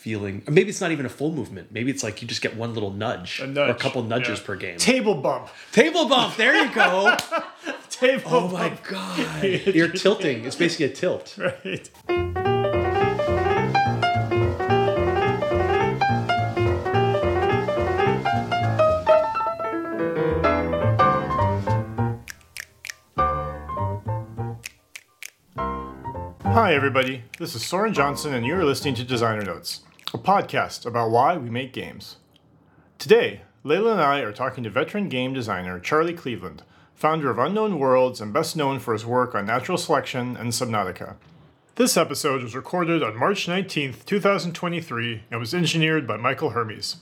feeling. Or maybe it's not even a full movement. Maybe it's like you just get one little nudge, A nudge, or a couple nudges yeah. per game. Table bump. Table bump. There you go. Table oh my god. You're tilting. It's basically a tilt. Right. Hi, everybody. This is Soren Johnson, and you're listening to Designer Notes, a podcast about why we make games. Today, Leyla and I are talking to veteran game designer Charlie Cleveland, founder of Unknown Worlds and best known for his work on Natural Selection and Subnautica. This episode was recorded on March 19th, 2023, and was engineered by Michael Hermes.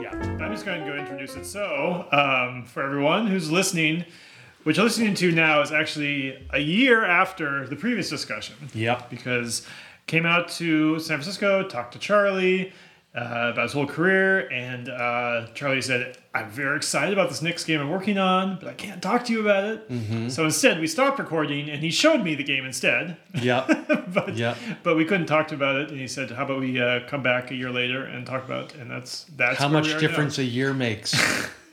Yeah, I'm just going to go introduce it. So, um, for everyone who's listening, what you're listening to now is actually a year after the previous discussion Yep. because came out to San Francisco, talked to Charlie uh, about his whole career, and uh, Charlie said, "I'm very excited about this next game I'm working on, but I can't talk to you about it." So instead, we stopped recording, and he showed me the game instead. Yep. but Yep. but we couldn't talk about it, and he said, "How about we uh, come back a year later and talk about?" it?" And that's that's How much difference a year makes.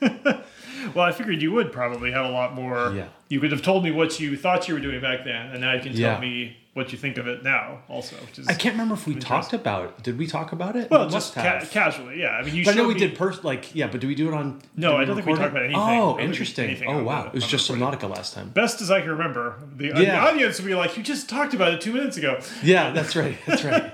Well, I figured you would probably have a lot more. Yeah. You could have told me what you thought you were doing back then, and now you can tell Yeah. me what you think of it now, also. Which is I can't remember if we talked about it. Did we talk about it? Well, We just ca- casually, yeah. I mean, you. But I know we me- did pers- like yeah, but do we do it on? No, I don't think we talked about anything. Oh, think we did interesting. anything Oh wow, it was just Subnautica last time. Best as I can remember, the, Yeah. the audience will be like, "You just talked about it two minutes ago." Yeah, that's right. That's right.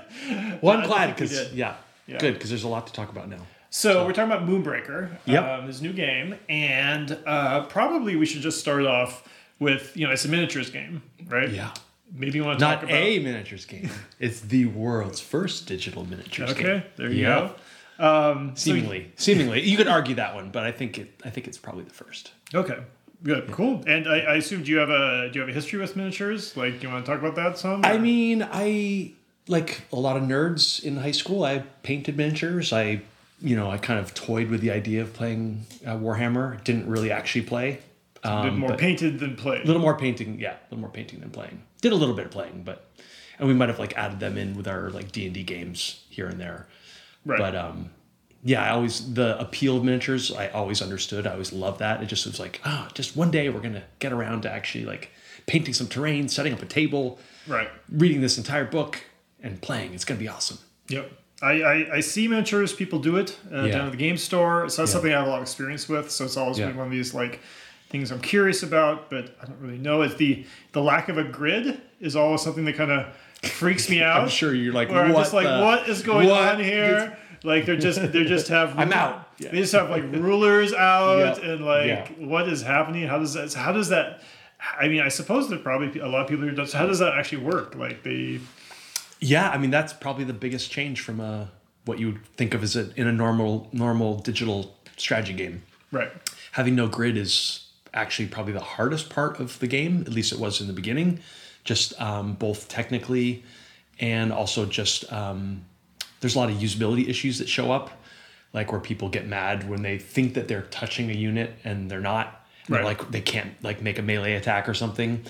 Well, I'm glad because yeah, Yeah. good because there's a lot to talk about now. So, we're talking about Moonbreaker, Yep. um, his new game, and uh, probably we should just start off with you know it's a miniatures game, right? Yeah, Maybe you want to not talk about. a miniatures game. It's the world's first digital miniatures game. Okay, there you Yeah. go. Um, so- Seemingly, seemingly, you could argue that one, but I think it. I think it's probably the first. okay. Good, cool. And I, I assume do you have a do you have a history with miniatures? Like, do you want to talk about that some? I mean, I like a lot of nerds in high school. I painted miniatures. I, you know, I kind of toyed with the idea of playing uh, Warhammer. Didn't really actually play. A Um, more painted than played. a little more painting. Yeah, a little more painting than playing. Did a little bit of playing, but and we might have like added them in with our like D and D games here and there. right. But um, yeah, I always the appeal of miniatures. I always understood. I always loved that. It just was like, ah, just one day we're gonna get around to actually like painting some terrain, setting up a table, right. reading this entire book, and playing. It's gonna be awesome. Yep. I, I, I see miniatures, people do it uh, Yeah. down at the game store. So that's Yeah. something I have a lot of experience with. So it's always Yeah. been one of these like things I'm curious about, but I don't really know. It's the the lack of a grid is always something that kind of freaks me out. I'm sure you're like, Where I'm what just like, the- what is going what on here? Like they're just they're just have I'm out. Yeah. They just have like rulers out and like what is happening? How does that? How does that? I mean, I suppose there probably a lot of people who don't. How does that actually work? Like they Yeah, I mean that's probably the biggest change from a what you would think of as a, in a normal normal digital strategy game. right. Having no grid is actually probably the hardest part of the game. At least it was in the beginning, just um, both technically and also just um, there's a lot of usability issues that show up, like where people get mad when they think that they're touching a unit and they're not. Right. Like they can't like make a melee attack or something.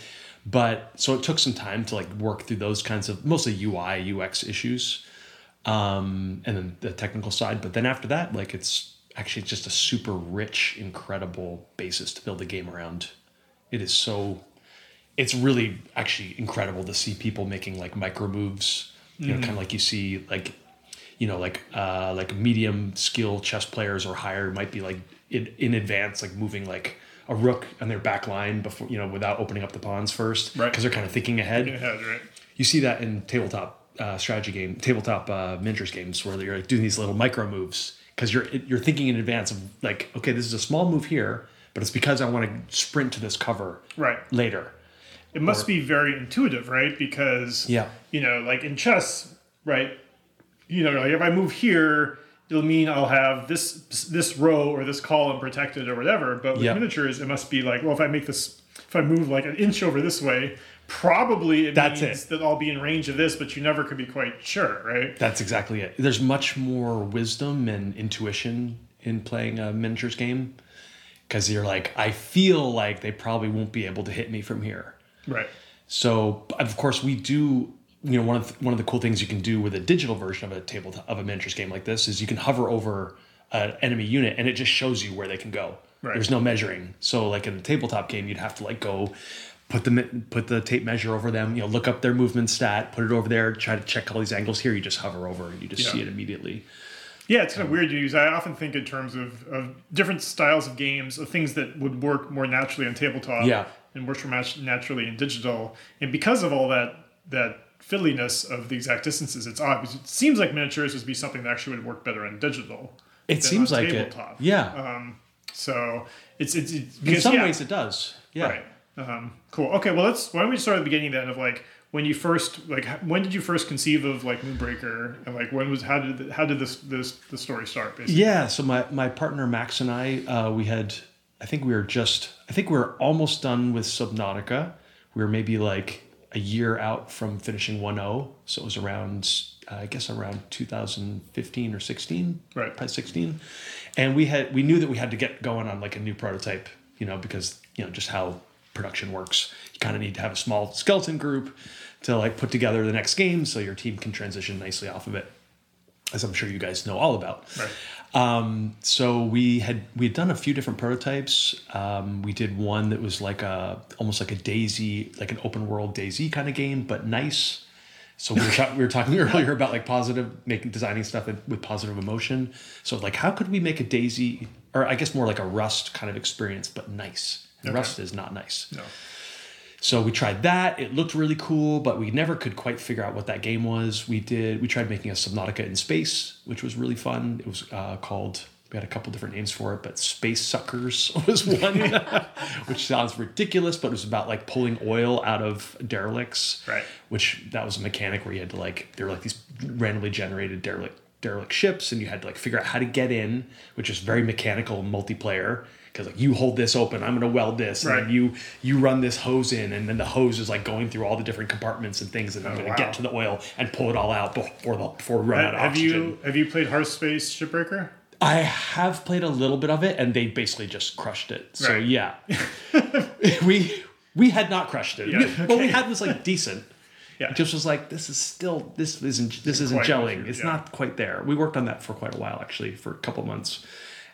But so it took some time to like work through those kinds of mostly UI UX issues, um, and then the technical side. But then after that, like it's actually just a super rich, incredible basis to build a game around. It is so. It's really actually incredible to see people making like micro moves. You know, kind of like you see like, you know, like uh, like medium skill chess players or higher might be like in, in advance, like moving like a rook on their back line before you know without opening up the pawns first, Right. Because they're kind of thinking ahead. Yeah, right. You see that in tabletop uh, strategy game, tabletop uh, miniatures games, where you're like doing these little micro moves because you're you're thinking in advance of like, okay, this is a small move here, but it's because I want to sprint to this cover Right. later. It must be very intuitive, right? Because Yeah. you know, like in chess, right? You know, like if I move here, it'll mean I'll have this this row or this column protected or whatever. But with Yeah. miniatures, it must be like, well, if I make this, if I move like an inch over this way, probably it That's means it. that I'll be in range of this, but you never could be quite sure, right? That's exactly it. There's much more wisdom and intuition in playing a miniatures game. because you're like, I feel like they probably won't be able to hit me from here. Right. So of course we do. You know, one of the, one of the cool things you can do with a digital version of a table of a miniatures game like this is you can hover over an enemy unit and it just shows you where they can go. Right. There's no measuring. So like in a tabletop game, you'd have to like go put the put the tape measure over them. You know, look up their movement stat, put it over there, try to check all these angles. Here, you just hover over and you just Yeah. see it immediately. Yeah, it's kind of um, weird to use. I often think in terms of, of different styles of games, of things that would work more naturally on tabletop Yeah. and works more naturally in digital. And because of all that that fiddliness of the exact distances, it's odd. Because it seems like miniatures would be something that actually would work better in digital. It seems like it. tabletop. Yeah. Um, so it's it's, it's in some yeah, ways, it does. Yeah. Right. Um, cool. Okay. Well, let's. Why don't we start at the beginning then of like when you first like when did you first conceive of like Moonbreaker and like when was how did how did this this the story start basically? Yeah. So my my partner Max and I, uh, we had, I think we were just, I think we were almost done with Subnautica. We were maybe like a year out from finishing 1-0, So it was around, uh, I guess around 2015 or 16. Right. Probably 16. And we had, we knew that we had to get going on like a new prototype, you know, because, you know, just how production works. You kind of need to have a small skeleton group to like put together the next game so your team can transition nicely off of it as I'm sure you guys know all about. Right. Um, so we had we had done a few different prototypes. Um, we did one that was like a almost like a DayZ, like an open world DayZ kind of game, but nice. So we were, ta- we were talking earlier about like positive making designing stuff with- positive emotion. So like, how could we make a DayZ, or I guess more like a Rust kind of experience, but nice? And Okay. Rust is not nice. No. So we tried that. It looked really cool, but we never could quite figure out what that game was. We did. We tried making a Subnautica in space, which was really fun. It was uh, called. We had a couple different names for it, but Space Suckers was one, which sounds ridiculous, but it was about like pulling oil out of derelicts. Right. Which that was a mechanic where you had to like there were like these randomly generated derelict derelict ships, and you had to like figure out how to get in, which is very mechanical multiplayer. Because like you hold this open, I'm gonna weld this, and Right. then you you run this hose in, and then the hose is like going through all the different compartments and things, and I'm Oh, gonna wow. get to the oil and pull it all out before the before we run out of Have oxygen. you have you played Hardspace: Shipbreaker? I have played a little bit of it, and they basically just crushed it. So Right. yeah, we we had not crushed it. Yeah, We- What we had was like decent. Yeah. It just was like this is still this isn't this isn't quite gelling. measured, It's yeah. not quite there. We worked on that for quite a while actually, for a couple months,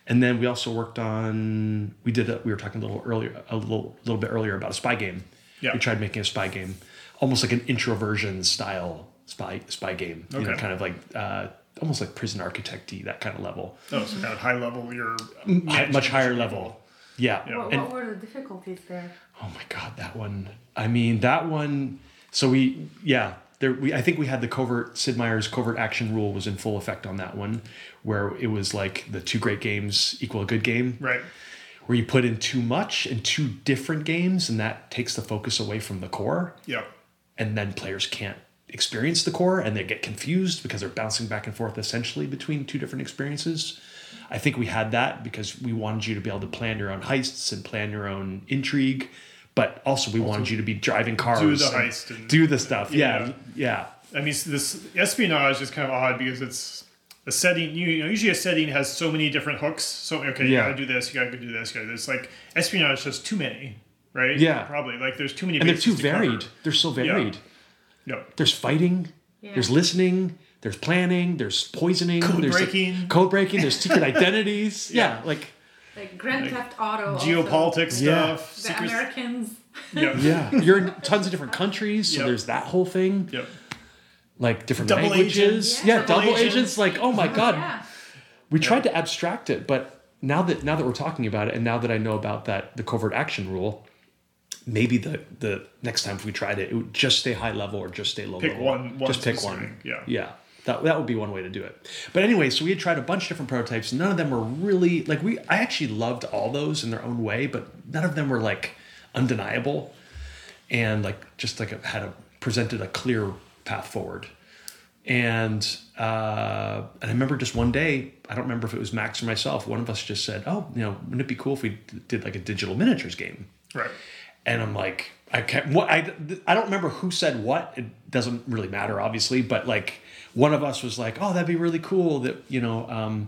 and then we also worked on we did a, we were talking a little earlier a little little bit earlier about a spy game. Yeah. We tried making a spy game, almost like an introversion style spy spy game. You know, Okay. kind of like uh, almost like prison architecty that kind of level Oh, so kind of high level. You're hi- much higher level. Yeah. Yeah. What, And what were the difficulties there? oh my god, that one. I mean, that one. So we, yeah, there. We I think we had the covert Sid Meier's covert action rule was in full effect on that one, where it was like the two great games equal a good game. right. Where you put in too much in two different games, and that takes the focus away from the core, Yeah. and then players can't experience the core, and they get confused because they're bouncing back and forth essentially between two different experiences. I think we had that because we wanted you to be able to plan your own heists and plan your own intrigue, but also we wanted you to be driving cars, do the heist and- do the stuff. Yeah. Yeah, yeah, I mean, this espionage is kind of odd because it's a setting. You, you know, usually a setting has so many different hooks. So okay, you gotta do this, you gotta do this, you gotta do this. Like espionage has too many, right? Yeah. probably. Like there's too many. and they're too to cover. varied. They're so varied. Yep. There's fighting. Yeah. There's listening. There's planning. There's poisoning. Code there's breaking. Code breaking. There's secret identities. yeah. like Like Grand Theft Auto. also. Geopolitics Yeah. stuff. The secrets- Americans. Yep. yeah, you're in tons of different countries, so Yep. there's that whole thing. Yep. like different Double languages. agents. Yeah, Yeah. double, Double agents. agents. Like, oh my god, Yeah. we tried to abstract it, but now that now that we're talking about it, and now that I know about that the covert action rule, maybe the the next time if we tried it, it would just stay high level or just stay low Pick level. one- one just pick specific, one. yeah. yeah. That, that would be one way to do it. But anyway, so we had tried a bunch of different prototypes. None of them were really like we. I actually loved all those in their own way, but none of them were like undeniable, and like just like had a presented a clear path forward. And uh, and I remember just one day, I don't remember if it was Max or myself. One of us just said, "Oh, you know, wouldn't it be cool if we did like a digital miniatures game?" Right. And I'm like, I can't. What I I don't remember who said what. It doesn't really matter, obviously. But like, one of us was like, "Oh, that'd be really cool that you know, um,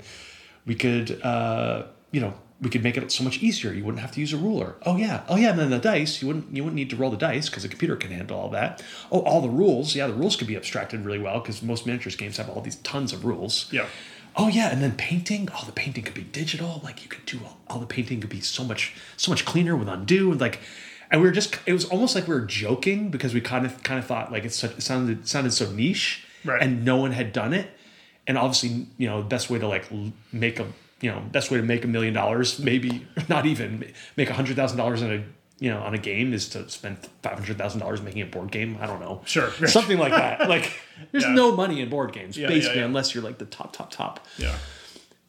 we could, uh, you know, we could make it so much easier. You wouldn't have to use a ruler. Oh yeah, oh yeah, and then the dice you wouldn't you wouldn't need to roll the dice because the computer can handle all that. Oh, all the rules, yeah, the rules could be abstracted really well because most miniatures games have all these tons of rules. Yeah. Oh yeah, and then painting. Oh, the painting could be digital. Like you could do all, all the painting could be so much so much cleaner with undo and like, and we were just it was almost like we were joking because we kind of kind of thought like it's such, it sounded it sounded so niche Right. and no one had done it, and obviously you know the best way to like make a you know best way to make a million dollars maybe not even make a hundred thousand dollars in a you know on a game is to spend five hundred thousand dollars making a board game. I don't know Sure. something like that. Like there's Yeah. no money in board games Yeah, basically yeah, unless you're like the top top top Yeah.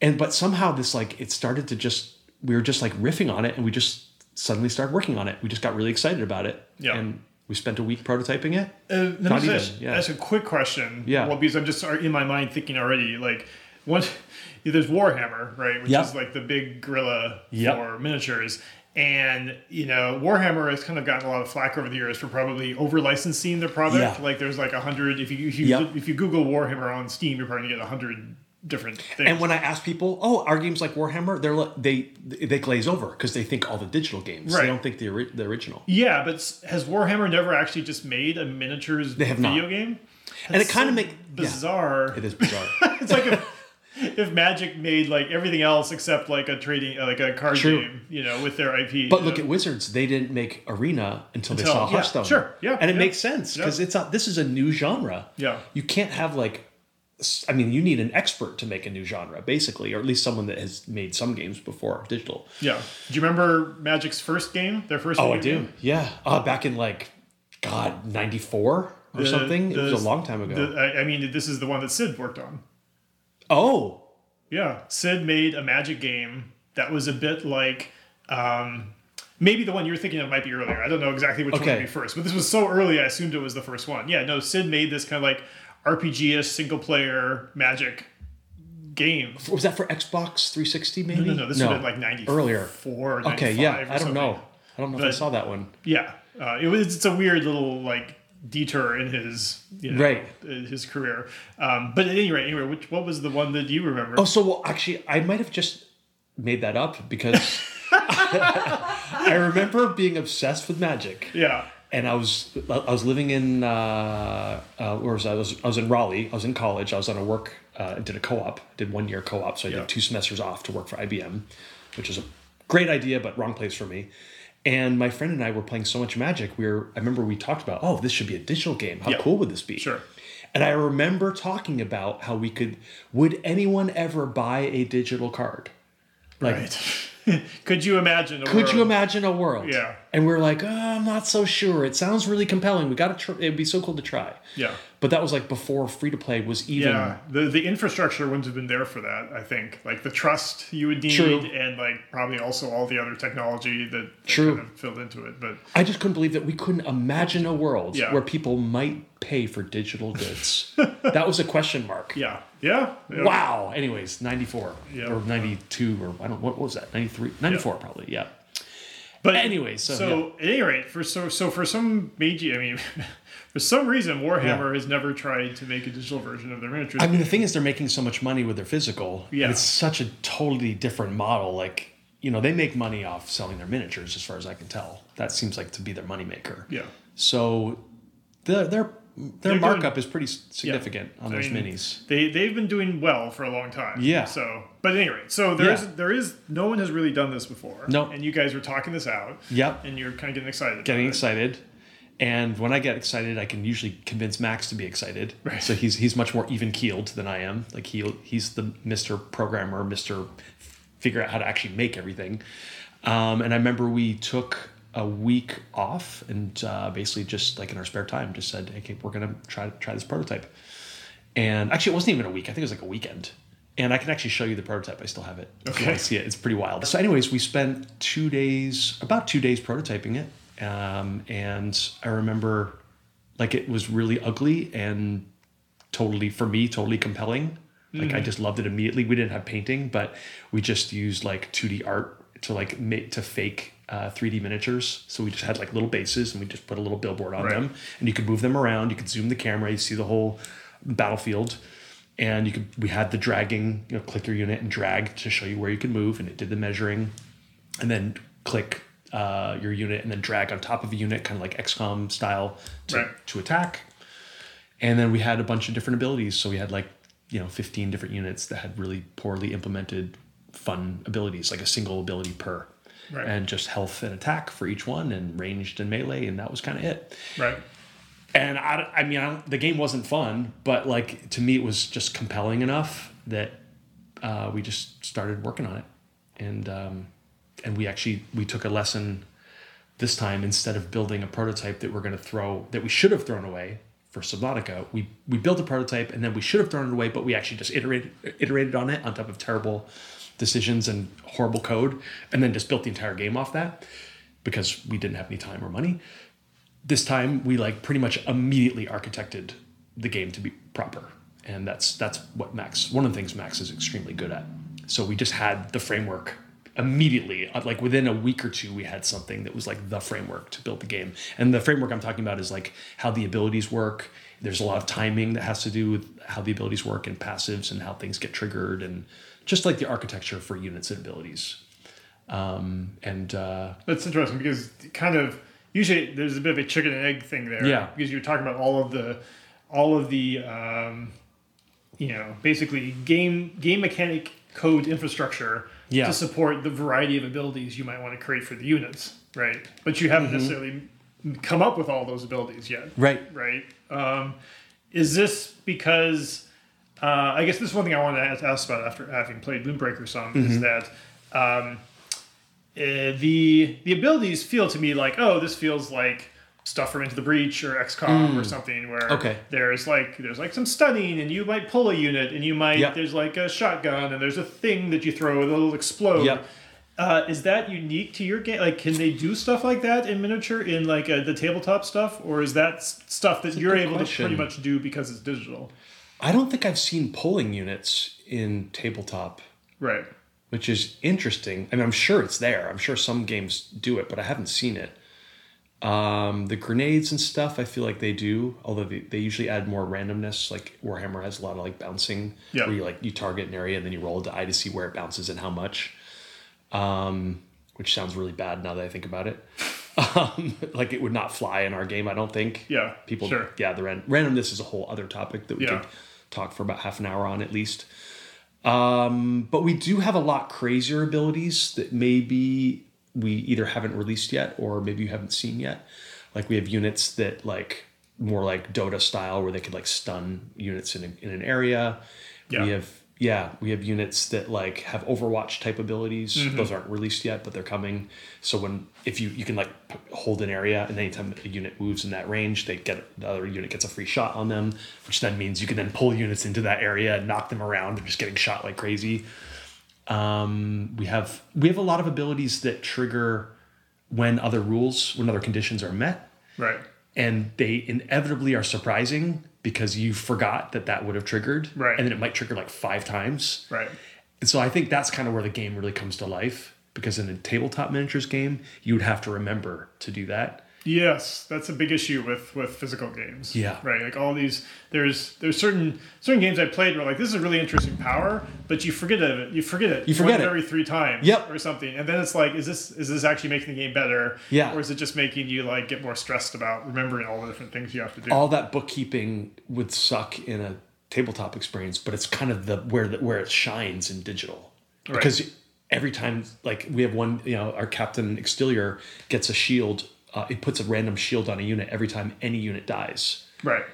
and but somehow this like it started to just we were just like riffing on it and we just suddenly started working on it we just got really excited about it Yeah. and we spent a week prototyping it Uh, let Not me even, ask, yeah. ask a quick question. Yeah. Well, because I'm just in my mind thinking already, like, one, there's Warhammer, right? Which Yep. is like the big gorilla Yep. for miniatures. And, you know, Warhammer has kind of gotten a lot of flack over the years for probably over licensing their product. Yeah. Like, there's like a hundred, if you, if you, Yep. if you Google Warhammer on Steam, you're probably going to get a hundred different things. and when i ask people oh our games like warhammer they're like they they glaze over because they think all the digital games Right. they don't think the, ori- the original yeah, but has Warhammer never actually just made a miniatures have video not. game? and it kind of so make yeah, bizarre. it is bizarre It's like if, if Magic made like everything else except like a trading, uh, like a card True. game, you know, with their IP. But look know? at Wizards; they didn't make Arena until, they Until- saw yeah, Hearthstone. sure, yeah, and it yeah, makes sense because yeah. it's a, this is a new genre. Yeah. you can't have like, I mean, you need an expert to make a new genre, basically, or at least someone that has made some games before digital. yeah. Do you remember Magic's first game? Their first. Oh, I do. game? Yeah, uh, back in like, God, ninety four or The- something. the- it was a long time ago. the- I, mean, this is the one that Sid worked on. oh, Yeah, Sid made a Magic game that was a bit like. Um, Maybe the one you're thinking of might be earlier. I don't know exactly which one Okay. would be first, but this was so early, I assumed it was the first one. Yeah, no, Sid made this kind of like RPG-ish single player Magic game. was that for Xbox three sixty? Maybe No, no, this would have been like 94 earlier. or 95 Okay, yeah, or I don't something. know. I don't know if I saw that one. Yeah, uh, it was. It's a weird little like detour in his you know, Right. his career. Um, but at any rate, anyway, which what was the one that you remember? Oh, so well, actually, I might have just made that up because I remember being obsessed with magic, yeah, and I was I was living in uh, uh, where was I? I was I was in Raleigh. I was in college. I was on a work. Uh, I did a co-op. Did one year co-op, so I Yeah. did two semesters off to work for IBM, which is a great idea, but wrong place for me. And my friend and I were playing so much Magic. We were. I remember we talked about, oh, this should be a digital game. How Yeah. cool would this be? Sure. And I remember talking about how we could. Would anyone ever buy a digital card? Like, right. Could you imagine? A could world- you imagine a world? Yeah. And we're like, oh, I'm not so sure. It sounds really compelling. We got to. Tr- it'd be so cool to try. Yeah. But that was like before free to play was even. Yeah, the the infrastructure wouldn't have been there for that. I think like the trust you would need, True. and like probably also all the other technology that, that True. kind of filled into it. But I just couldn't believe that we couldn't imagine a world Yeah. where people might pay for digital goods. that was a question mark. yeah, yeah, yeah. Wow. Anyways, 94 Yeah. or 92 or I don't what was that? 93 94 probably. Yeah. But Anyway, so, so at any rate, for so so for some Meiji, I mean, for some reason, Warhammer has never tried to make a digital version of their miniatures. I mean, the thing is, they're making so much money with their physical. and Yeah. it's such a totally different model. Like, you know, they make money off selling their miniatures, as far as I can tell. That seems like to be their moneymaker. yeah, So, their their their They're markup doing- is pretty significant on I those mean, minis. They they've been doing well for a long time. Yeah. So, but anyway, so there is Yeah. there is no one has really done this before. No. And you guys were talking this out. Yep. And you're kind of getting excited. Getting excited. And when I get excited, I can usually convince Max to be excited. Right. So he's he's much more even keeled than I am. Like he he's the Mister Programmer, Mister Figure out how to actually make everything. Um, and I remember we took a week off and uh, basically just like in our spare time, just said, "Hey, we're gonna try try this prototype." And actually, it wasn't even a week. I think it was like a weekend. And I can actually show you the prototype. I still have it. Okay. to see it, it's pretty wild. So, anyways, we spent two days, about two days, prototyping it. Um, and I remember, like, it was really ugly and totally, for me, totally compelling. Like, I just loved it immediately. We didn't have painting, but we just used like 2D art to like make to fake uh, 3D miniatures. So we just had like little bases and we just put a little billboard on Right. them, and you could move them around. You could zoom the camera. You see the whole battlefield and you could we had the dragging, you know, click your unit and drag to show you where you could move, and it did the measuring, and then click uh, your unit and then drag on top of a unit, kind of like XCOM style, to, Right. to attack. And then we had a bunch of different abilities. So we had like, you know, 15 different units that had really poorly implemented fun abilities, like a single ability per. Right. And just health and attack for each one, and ranged and melee, and that was kind of it. Right. And I, I mean, I, don't- the game wasn't fun, but like to me, it was just compelling enough that uh, we just started working on it, and um, and we actually we took a lesson this time instead of building a prototype that we're going to throw that we should have thrown away for Subnautica. We we built a prototype and then we should have thrown it away, but we actually just iterated iterated on it on top of terrible decisions and horrible code, and then just built the entire game off that because we didn't have any time or money. This time we like pretty much immediately architected the game to be proper and that's that's what max one of the things max is extremely good at. So we just had the framework immediately uh, like within a week or two we had something that was like the framework to build the game. And the framework i'm talking about is like how the abilities work. There's a lot of timing that has to do with how the abilities work and passives and how things get triggered and just like the architecture for units and abilities um, and uh, That's interesting because kind of usually there's a bit of a chicken and egg thing there. Yeah. Because you're talking about all of the, all of the, um, you know, basically game game mechanic code infrastructure Yeah. to support the variety of abilities you might want to create for the units, right? But you haven't necessarily come up with all those abilities yet right right? Um, is this because uh, I guess this is one thing I wanted to ask, about after having played Moonbreaker some Mm-hmm. is that um, uh, the the abilities feel to me like oh this feels like stuff from Into the Breach or XCOM or something where Mm. Okay. there's like there's like some stunning and you might pull a unit and you might Yep. there's like a shotgun and there's a thing that you throw that'll explode. Yep. Uh, is that unique to your game? Like, can they do stuff like that in miniature in like uh, the tabletop stuff, or is that s- stuff that you're able question. to pretty much do because it's digital? I don't think I've seen polling units in tabletop, Right. which is interesting. I mean, I'm sure it's there. I'm sure some games do it, but I haven't seen it. Um, the grenades and stuff, I feel like they do, although they, they usually add more randomness. Like Warhammer has a lot of like bouncing, Yeah. where you like you target an area and then you roll a die to see where it bounces and how much. Um, which sounds really bad now that I think about it. Um, like it would not fly in our game, I don't think Yeah. people Sure. yeah the ran- randomness is a whole other topic that we Yeah. could talk for about half an hour on at least. Um, but we do have a lot crazier abilities that maybe we either haven't released yet or maybe you haven't seen yet. Like we have units that like more like dota style where they could like stun units in, a, in an area. Yeah. we have yeah we have units that like have overwatch type abilities. Mm-hmm. those aren't released yet but they're coming. So when if you you can like hold an area and anytime a unit moves in that range they get the other unit gets a free shot on them which then means you can then pull units into that area and knock them around. They're just getting shot like crazy. Um, we have we have a lot of abilities that trigger when other rules when other conditions are met. Right. and they inevitably are surprising because you forgot that that would have triggered Right. and then it might trigger like five times Right. and so I think that's kind of where the game really comes to life because in a tabletop miniatures game, you would have to remember to do that. Yes, that's a big issue with with physical games. Yeah. Right. Like all these, there's there's certain certain games I played where like this is a really interesting power, but you forget it. You forget it. You forget it. every three times. Yep. Or something, and then it's like, is this is this actually making the game better? Yeah. Or is it just making you like get more stressed about remembering all the different things you have to do? All that bookkeeping would suck in a tabletop experience, but it's kind of the where the, where it shines in digital because every time like we have one, you know, our captain Extilior gets a shield. Uh, it puts a random shield on a unit every time any unit dies. right.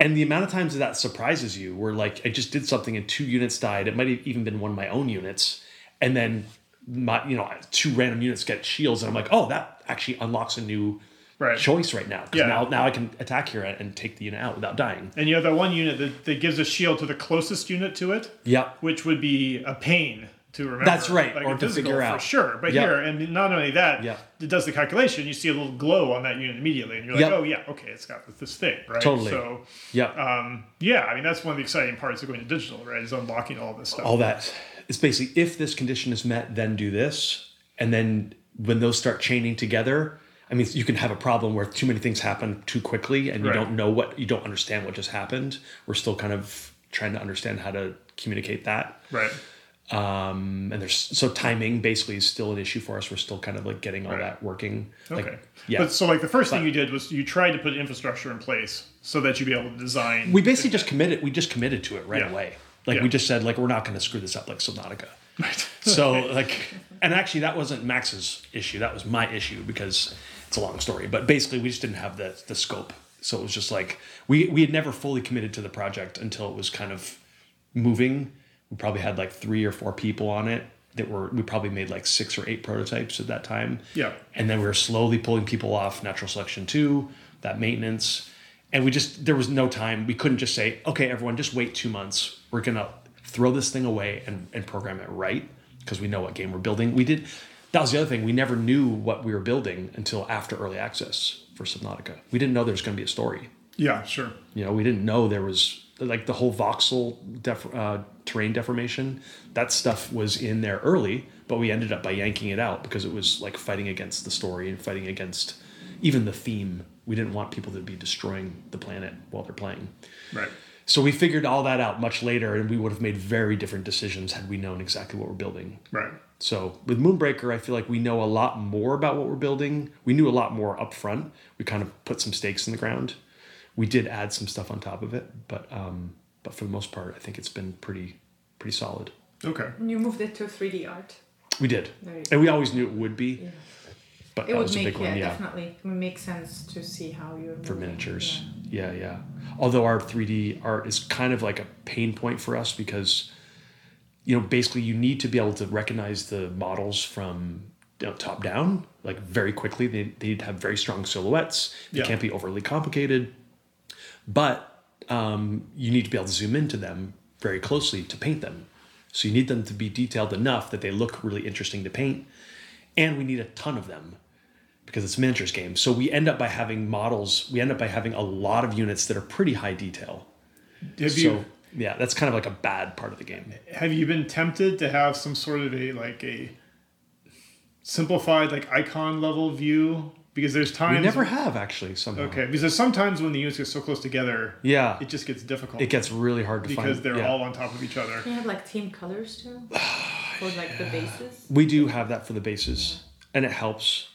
And the amount of times that, that surprises you, where like I just did something and two units died. It might have even been one of my own units, and then my you know two random units get shields, and I'm like, oh, that actually unlocks a new Right. choice right now. Yeah. now now I can attack here and take the unit out without dying. And you have that one unit that, that gives a shield to the closest unit to it, Yep. which would be a pain to remember. That's right, or in to figure for sure. But Yep. here, and not only that, Yep. it does the calculation. You see a little glow on that unit immediately, and you're like, Yep. oh yeah, okay, it's got this thing, right? Totally. So, Yep. um, yeah, I mean that's one of the exciting parts of going to digital, right? Is unlocking all this stuff. all that it's basically if this condition is met then do this and then when those start chaining together i mean you can have a problem where too many things happen too quickly and you Right. don't know what you don't understand what just happened we're still kind of trying to understand how to communicate that. Right. Um, and there's so timing basically is still an issue for us. We're still kind of like getting all Right. that working. Okay. Like, yeah. But so like the first thing you did was you tried to put infrastructure in place so that you'd be able to design. we basically just committed. We just committed to it right Yeah. away. Like Yeah. we just said, like we're not going to screw this up like Subnautica. Right. So like, and actually that wasn't Max's issue. That was my issue because it's a long story. But basically, we just didn't have the the scope. So it was just like we we had never fully committed to the project until it was kind of moving. We probably had like three or four people on it that were. We probably made like six or eight prototypes at that time. Yeah. And then we were slowly pulling people off natural selection two, that maintenance. And we just, there was no time. We couldn't just say, okay, everyone, just wait two months. We're going to throw this thing away and, and program it right because we know what game we're building. We did, that was the other thing. We never knew what we were building until after early access for Subnautica. We didn't know there was going to be a story. Yeah, sure. You know, we didn't know there was like the whole voxel def- uh, terrain deformation. That stuff was in there early, but we ended up by yanking it out because it was like fighting against the story and fighting against even the theme. We didn't want people to be destroying the planet while they're playing. Right. So we figured all that out much later, and we would have made very different decisions had we known exactly what we're building. Right. So with Moonbreaker, I feel like we know a lot more about what we're building. We knew a lot more up front. We kind of put some stakes in the ground. We did add some stuff on top of it, but um, but for the most part, I think it's been pretty pretty solid. Okay. And you moved it to 3D art. We did, and we always knew it would be, Yeah. but It that would was a make big yeah, one. Yeah, definitely it would make sense to see how you for miniatures. Yeah. yeah, Although our 3D art is kind of like a pain point for us because, you know, basically you need to be able to recognize the models from top down, like very quickly. They they need to have very strong silhouettes. They Yeah. can't be overly complicated, but um, you need to be able to zoom into them very closely to paint them. So you need them to be detailed enough that they look really interesting to paint, and we need a ton of them because it's a miniatures game. So we end up by having models. We end up by having a lot of units that are pretty high detail. Have so you yeah, that's kind of like a bad part of the game. have you been tempted to have some sort of a like a simplified like icon level view? Because there's times We never have actually somehow. Okay, because sometimes when the units get so close together, Yeah, it just gets difficult it gets really hard to find. because find. they're yeah. all on top of each other. Can you have like team colors too? For like the bases? We do have that for the bases, and it helps.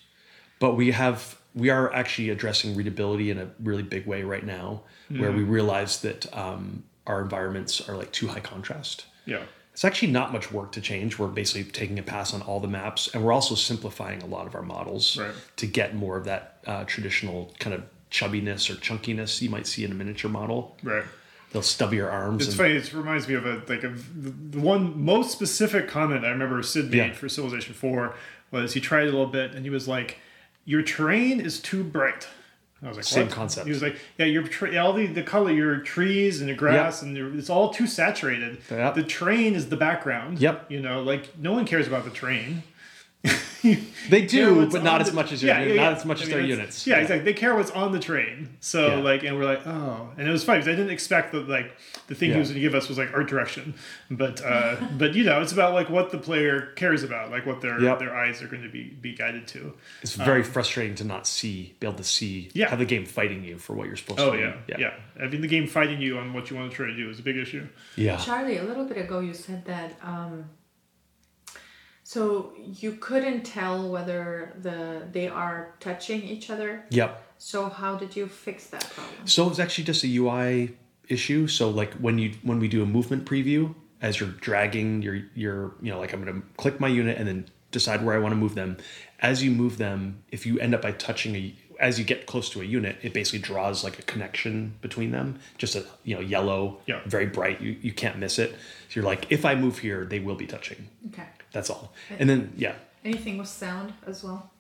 But we have we are actually addressing readability in a really big way right now, where Mm-hmm. we realize that um, our environments are like too high contrast. Yeah. It's actually not much work to change. We're basically taking a pass on all the maps, and we're also simplifying a lot of our models Right. to get more of that uh, traditional kind of chubbiness or chunkiness you might see in a miniature model. Right. They'll stub your arms. It's and- funny. It reminds me of a like a the one most specific comment I remember Sid made Yeah. for Civilization Four was he tried a little bit and he was like, "Your terrain is too bright." And I was like, Same "What?" concept. He was like, "Yeah, your all the, the color, your trees and your grass and your, it's all too saturated. Yep. The train is the background. Yep. You know, like no one cares about the terrain. They do, but not as the- much as your Yeah, yeah, not as much I as mean, their units. Yeah, exactly. They care what's on the train. So Yeah. like, and we're like, oh, and it was funny because I didn't expect that like the thing Yeah. he was going to give us was like art direction, but uh, but you know, it's about like what the player cares about, like what their Yep. their eyes are going to be be guided to. It's very frustrating to not see, be able to see, Um, Yeah. have the game fighting you for what you're supposed Oh to. yeah, do. yeah, I mean, the game fighting you on what you want to try to do is a big issue. yeah. Charlie, a little bit ago you said that um, so you couldn't tell whether the they are touching each other. Yep. So how did you fix that problem? So it's actually just a UI issue. So like when you when we do a movement preview, as you're dragging your your you know like I'm gonna click my unit and then decide where I want to move them. As you move them, if you end up by touching a as you get close to a unit, it basically draws like a connection between them. Just a you know yellow, Yeah. very bright. You you can't miss it. So you're like, if I move here, they will be touching. Okay. That's all. And then yeah, Anything with sound as well?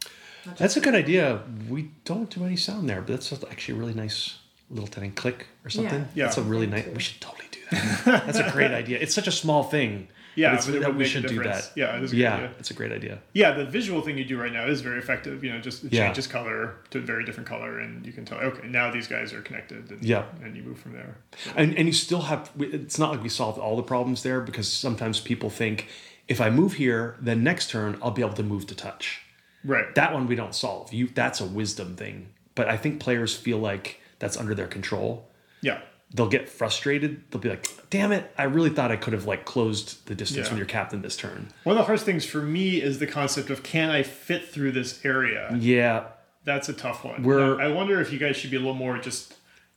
That's a good idea. We don't do any sound there, but that's actually a really nice little tiny click or something. Yeah. That's a really nice. We should totally do that. that's a great idea. It's such a small thing. Yeah, but, but that we should do that. Yeah, it is a good yeah, idea. it's a great idea. Yeah, the visual thing you do right now is very effective. You know, just it Yeah. changes color to a very different color, and you can tell. Okay, now these guys are connected. And, Yeah. and you move from there. And and you still have. It's not like we solved all the problems there because sometimes people think if I move here, then next turn I'll be able to move to touch. Right. That one we don't solve. You that's a wisdom thing. But I think players feel like that's under their control. yeah. they'll get frustrated. They'll be like, "Damn it! I really thought I could have like closed the distance Yeah. with your captain this turn." One of the hardest things for me is the concept of can I fit through this area? Yeah, That's a tough one. We're- I wonder if you guys should be a little more just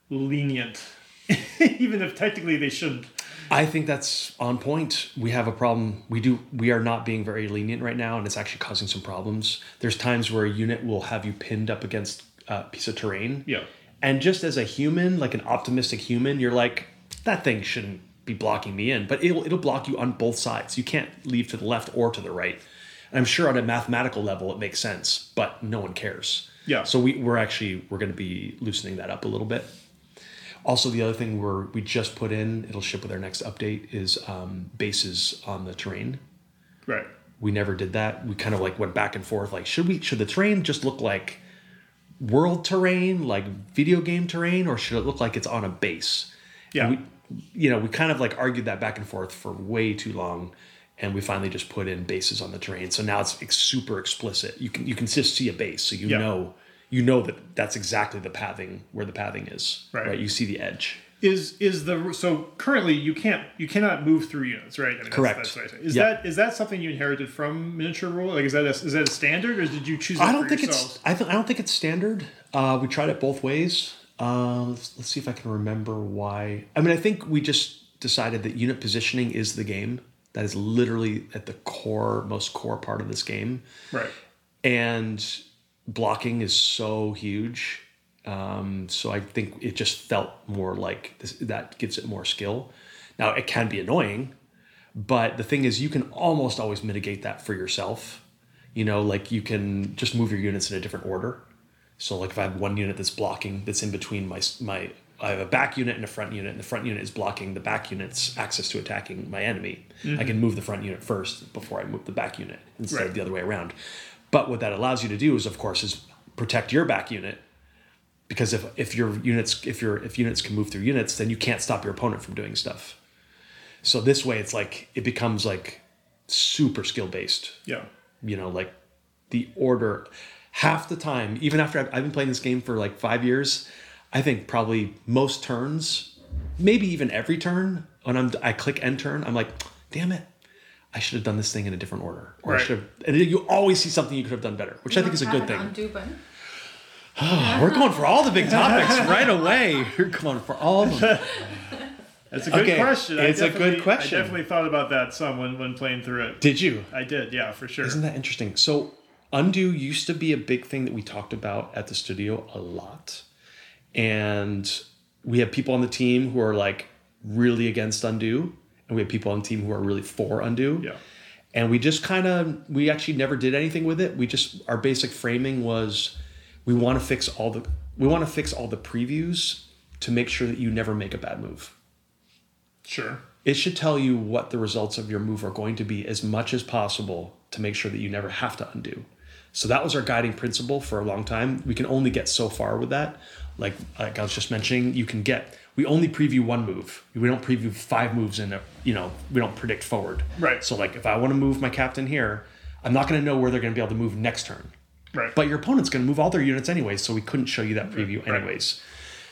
lenient, even if technically they shouldn't. I think that's on point. We have a problem. We do. We are not being very lenient right now, and it's actually causing some problems. There's times where a unit will have you pinned up against a piece of terrain. Yeah. And just as a human, like an optimistic human, you're like, that thing shouldn't be blocking me in, but it'll it'll block you on both sides. You can't leave to the left or to the right. And I'm sure on a mathematical level it makes sense, but no one cares. Yeah. So we, we're actually we're going to be loosening that up a little bit. Also, the other thing we're we just put in, it'll ship with our next update, is um, bases on the terrain. Right. We never did that. We kind of like went back and forth. Like, should we should the terrain just look like world terrain, like video game terrain, or should it look like it's on a base? Yeah. We, you know, we kind of like argued that back and forth for way too long, and we finally just put in bases on the terrain. So now it's ex- super explicit. You can you can just see a base, so you Yeah. know you know that that's exactly the pathing where the pathing is. Right. You see the edge. Is is the so currently you can't you cannot move through units, right? I mean, that's- Correct. That's, what I say. Is Yeah. that is that something you inherited from miniature rule? Like, is that a, is that a standard, or did you choose? I don't think yourselves? it's. I, th- I don't think it's standard. Uh, we tried it both ways. Uh, let's, let's see if I can remember why. I mean, I think we just decided that unit positioning is the game. That is literally at the core, most core part of this game, right. and blocking is so huge. Um, so I think it just felt more like this, that gives it more skill. Now it can be annoying, but the thing is, you can almost always mitigate that for yourself. You know, like you can just move your units in a different order. So, like if I have one unit that's blocking, that's in between my my, I have a back unit and a front unit, and the front unit is blocking the back unit's access to attacking my enemy. I can move the front unit first before I move the back unit instead Right. of the other way around. But what that allows you to do is, of course, is protect your back unit because if if your units if your if units can move through units, then you can't stop your opponent from doing stuff. So this way, it's like it becomes like super skill based. Yeah. You know, like the order. Half the time, even after I've, I've been playing this game for like five years, I think probably most turns, maybe even every turn, when I'm I click end turn, I'm like, damn it, I should have done this thing in a different order, or Right. I should have. And you always see something you could have done better, which I think is a good thing. Undo button. We're going for all the big topics right away. We're going for all of them. That's a good Okay, question. it's a good question. I definitely thought about that some when, when playing through it. Did you? I did, yeah, for sure. Isn't that interesting? So, undo used to be a big thing that we talked about at the studio a lot. And we have people on the team who are like really against undo, and we have people on the team who are really for undo. Yeah. And we just kind of, we actually never did anything with it. We just, our basic framing was we want to fix all the, we want to fix all the previews to make sure that you never make a bad move Sure. it should tell you what the results of your move are going to be as much as possible to make sure that you never have to undo. So that was our guiding principle for a long time. We can only get so far with that. Like like I was just mentioning, you can get we only preview one move. We don't preview five moves in a you know, we don't predict forward. Right. So like if I want to move my captain here, I'm not going to know where they're going to be able to move next turn. Right. But your opponent's going to move all their units anyways, so we couldn't show you that preview Right. anyways.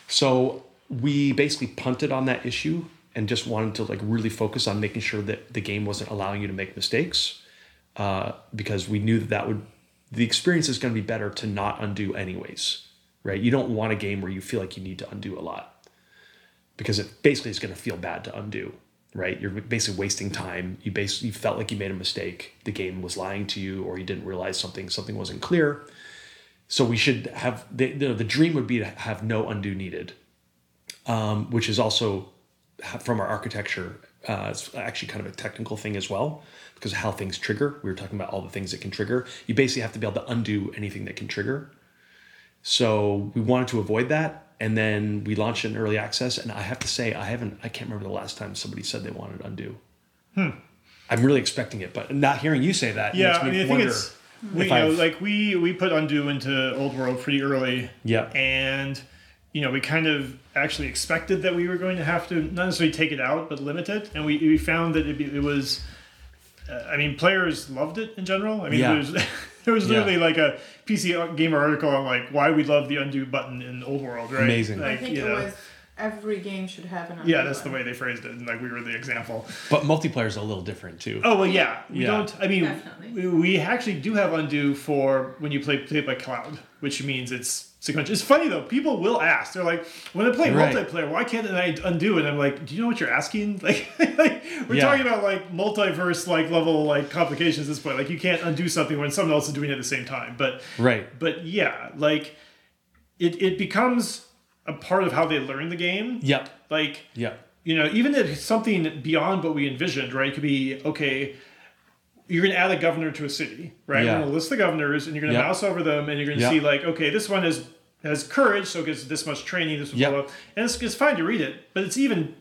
So we basically punted on that issue and just wanted to like really focus on making sure that the game wasn't allowing you to make mistakes, uh, because we knew that that would the experience is going to be better to not undo anyways, right? You don't want a game where you feel like you need to undo a lot, because it basically is going to feel bad to undo, right? You're basically wasting time. You basically you felt like you made a mistake. The game was lying to you, or you didn't realize something something wasn't clear. So we should have the the, the dream would be to have no undo needed, um, which is also from our architecture. Uh, it's actually kind of a technical thing as well because how things trigger. We were talking about all the things that can trigger. You basically have to be able to undo anything that can trigger. So we wanted to avoid that, and then we launched it in early access. And I have to say, I haven't. I can't remember the last time somebody said they wanted undo. I'm really expecting it, but not hearing you say that Yeah, makes me I mean, I think it's, we, you know, like we we put undo into old world pretty early. Yeah. and you know we kind of actually expected that we were going to have to not necessarily take it out but limit it, and we, we found that it, it was. Uh, I mean, players loved it in general. I mean, Yeah. there was there was Yeah. literally like a PC gamer article on like why we love the undo button in old world, right? Amazing. I think you it know, was every game should have an. Undo. Yeah, undo that's the way they phrased it, and like we were the example. But multiplayer is a little different too. Oh well, yeah. We Yeah. don't. I mean, we, we actually do have undo for when you play play by cloud, which means it's sequential. It's funny though. People will ask. They're like, when I play Right. multiplayer, why can't I undo it? And I'm like, do you know what you're asking? Like, like we're Yeah. talking about like multiverse like level like complications at this point. Like you can't undo something when someone else is doing it at the same time. But Right. but yeah, like it it becomes a part of how they learn the game. Yep. Like Yep. you know, even if it's something beyond what we envisioned, right? It could be okay. You're going to add a governor to a city, right? Yeah. You're going to list the governors, and you're going to Yep. mouse over them, and you're going to Yep. see like, okay, this one is has courage, so it gets this much training, this Yep. blah, blah. and it's, it's fine to read it, but it's even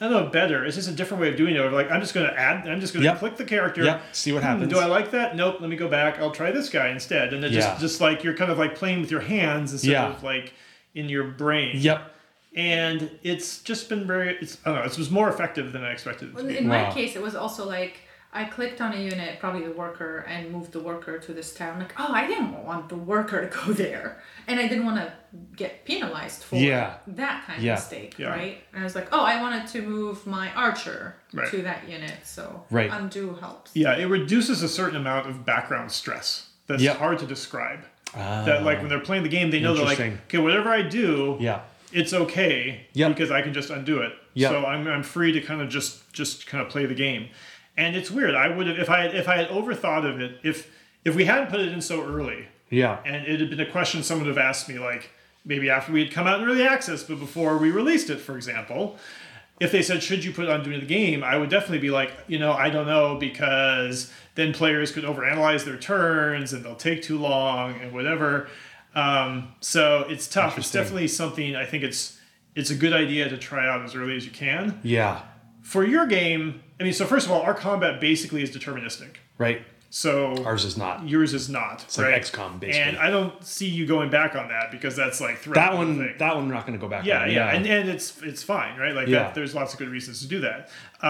I don't know better. It's just a different way of doing it. Like I'm just going to add, I'm just going to Yep. click the character. Yep. See what Hmm, happens. Do I like that? Nope. Let me go back. I'll try this guy instead. And it Yeah. just just like you're kind of like playing with your hands instead Yeah. of like in your brain Yep. and it's just been very it's I don't know it was more effective than I expected it to Well, be. in Wow. my case, it was also like I clicked on a unit, probably the worker, and moved the worker to this town. Like, oh, I didn't want the worker to go there, and I didn't want to get penalized for Yeah. that kind Yeah. of mistake, Yeah. right? And I was like, oh, I wanted to move my archer Right. to that unit, so Right. undo helps. Yeah, it reduces a certain amount of background stress that's Yep. hard to describe. Ah. that like when they're playing the game, they know they're like, okay, whatever I do, Yeah. it's okay Yep. because I can just undo it. Yep. So I'm, I'm free to kind of just just kind of play the game. And it's weird. I would have if I had, if I had overthought of it if if we hadn't put it in so early Yeah. and it had been a question someone would have asked me like maybe after we had come out in early access but before we released it for example if they said should you put undo in the game i would definitely be like you know i don't know because then players could overanalyze their turns and they'll take too long and whatever um, so it's tough it's definitely something i think it's it's a good idea to try out as early as you can Yeah. For your game i mean so first of all our combat basically is deterministic Right. so Ours is not. yours is not It's like right? XCOM, basically. and i don't see you going back on that because that's like that one. thing. That one. We're not going to go back. yeah, on. yeah, and, and it's it's fine, right? Like Yeah. that, there's lots of good reasons to do that.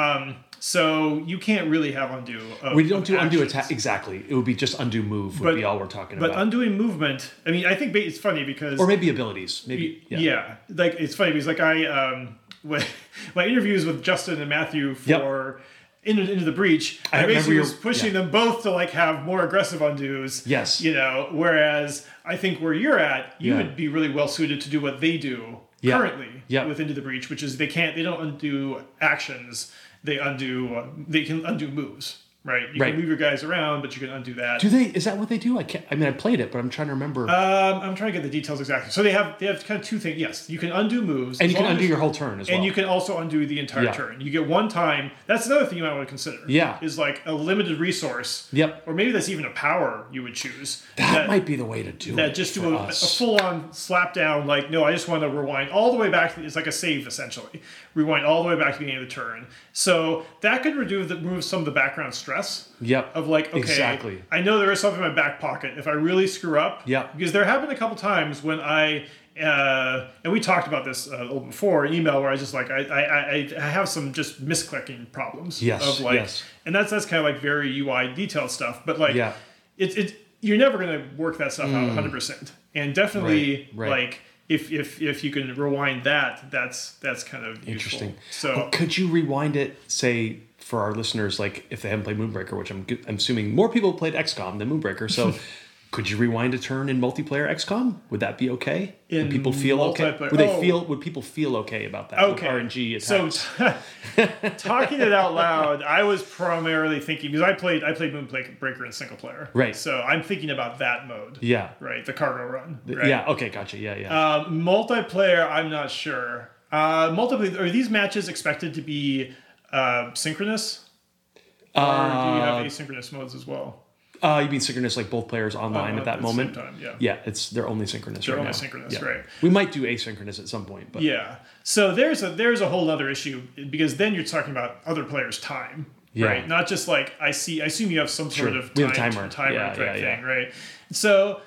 Um, so you can't really have undo. Of, we don't do undo attack exactly. It would be just undo move would But- be all we're talking But about, But undoing movement, I mean, I think it's funny because or maybe abilities. Maybe. yeah. Yeah. like it's funny because like I um when, my interviews with Justin and Matthew Yep. for into, into the breach, I I, basically was pushing yeah. them both to like have more aggressive undos. Yes. you know, whereas I think where you're at, you Yeah. would be really well suited to do what they do Yeah. currently Yeah. with into the breach, which is they can't they don't undo actions, they undo they can undo moves. Right, you Right. can move your guys around, but you can undo that. Do they? Is that what they do? I can't. I mean, I played it, but I'm trying to remember. Um, I'm trying to get the details exactly. So they have they have kind of two things. Yes, you can undo moves, and you can undo your whole turn as well. and you can also undo the entire Yeah. turn. You get one time. That's another thing you might want to consider. Yeah. is like a limited resource. Yep. Or maybe that's even a power you would choose. that, might be the way to do that it. just do a, a full on slap down. Like no, I just want to rewind all the way back. It's like a save essentially. Rewind all the way back to the beginning of the turn. So that could remove the, remove some of the background stress Yep. of like, okay, Exactly. I know there is something in my back pocket. If I really screw up, Yeah. because there have been a couple times when I, uh, and we talked about this uh, a little before email where I just like I, I, I, I have some just misclicking problems. Yes, Of like, yes. and that's that's kind of like very UI detailed stuff. But like, Yeah. it's it's you're never gonna work that stuff out 100. percent And definitely Right, right. like if if if you can rewind that, that's that's kind of useful. Interesting. So But could you rewind it? Say for our listeners, like if they haven't played Moonbreaker, which I'm, I'm assuming more people played XCOM than Moonbreaker. So, could you rewind a turn in multiplayer XCOM? Would that be okay? In would people feel okay? Would they oh. feel? Would people feel okay about that? Okay. RNG So attacks. talking it out loud, I was primarily thinking because I played I played Moonbreaker in single player. Right. So I'm thinking about that mode. yeah. Right. The cargo run. Right? Yeah. Okay. Gotcha. Yeah. Yeah. Um, multiplayer, I'm not sure. Uh, multiplayer are these matches expected to be uh, synchronous? Or do you have asynchronous modes as well? Uh, you mean synchronous, like both players online Uh, at that at the same moment? time, yeah. Yeah, it's they're only synchronous. They're right only now. synchronous, Yeah. right. We might do asynchronous at some point, but Yeah. So there's a there's a whole other issue because then you're talking about other players' time, Yeah. right? Not just like I see. I assume you have some sort Sure. of time, timer. timer Yeah, type yeah, yeah. thing, right? So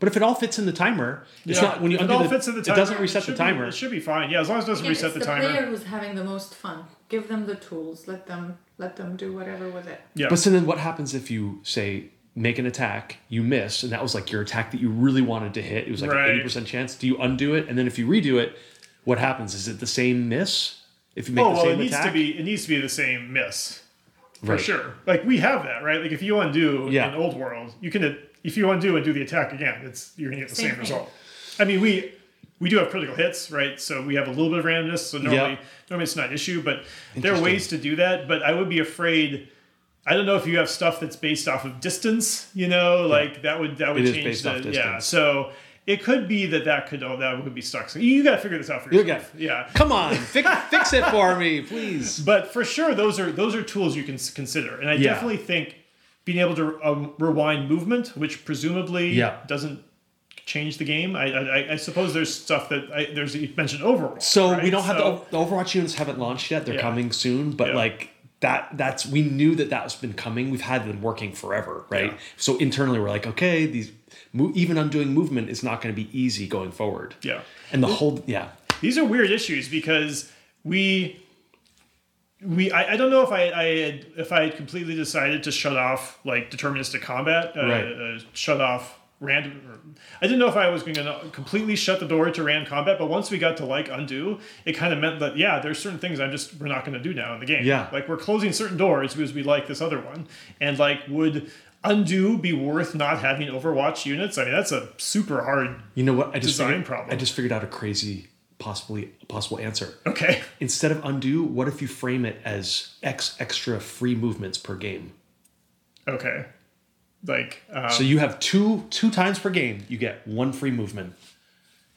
but if it all fits in the timer, it's yeah, not when you if undo it all the, fits in the timer, it doesn't reset the should be- timer. it should be fine. Yeah, as long as it doesn't Again, reset it's the, the timer. player who's having the most fun. Give them the tools. Let them let them do whatever with it. Yeah. But so then what happens if you say make an attack, you miss, and that was like your attack that you really wanted to hit. It was like Right. an eighty percent chance. Do you undo it, and then if you redo it, what happens? Is it the same miss if you make Oh the well, same it needs attack? to be it needs to be the same miss for Right. sure. Like we have that right. Like if you undo Yeah. in old world, you can if you undo and do the attack again, it's you're gonna get the Same same, result. I mean we. We do have critical hits, right? So we have a little bit of randomness. So normally, Yeah. normally it's not an issue, but there are ways to do that. But I would be afraid. I don't know if you have stuff that's based off of distance. You know, like that would that would It change the yeah. So it could be that that could oh, that would be stuck. So you got to figure this out for You yourself. Yeah. Come on, fix, fix it for me, please. But for sure, those are those are tools you can consider, and I Yeah. definitely think being able to um, rewind movement, which presumably Yeah. doesn't change the game. I, I, I suppose there's stuff that I, there's you mentioned Overwatch. So right? we don't have So- the, the Overwatch units haven't launched yet. They're Yeah. coming soon, but Yeah. like that that's we knew that that's been coming. We've had them working forever, right? Yeah. So internally we're like, okay, these even undoing movement is not going to be easy going forward. Yeah. And the whole yeah. These are weird issues because we we I, I don't know if I, I had if I had completely decided to shut off like deterministic combat, uh, Right. uh, shut off random. I didn't know if I was going to completely shut the door to random combat, but once we got to like undo, it kind of meant that yeah, there's certain things I'm just we're not going to do now in the game. Yeah. like we're closing certain doors because we like this other one, and like would undo be worth not having Overwatch units? I mean, that's a super hard. You know what? I just Design figured, problem. I just figured out a crazy possibly possible answer. Okay, Instead of undo, what if you frame it as X extra free movements per game? okay, like um, So you have two two times per game, you get one free movement.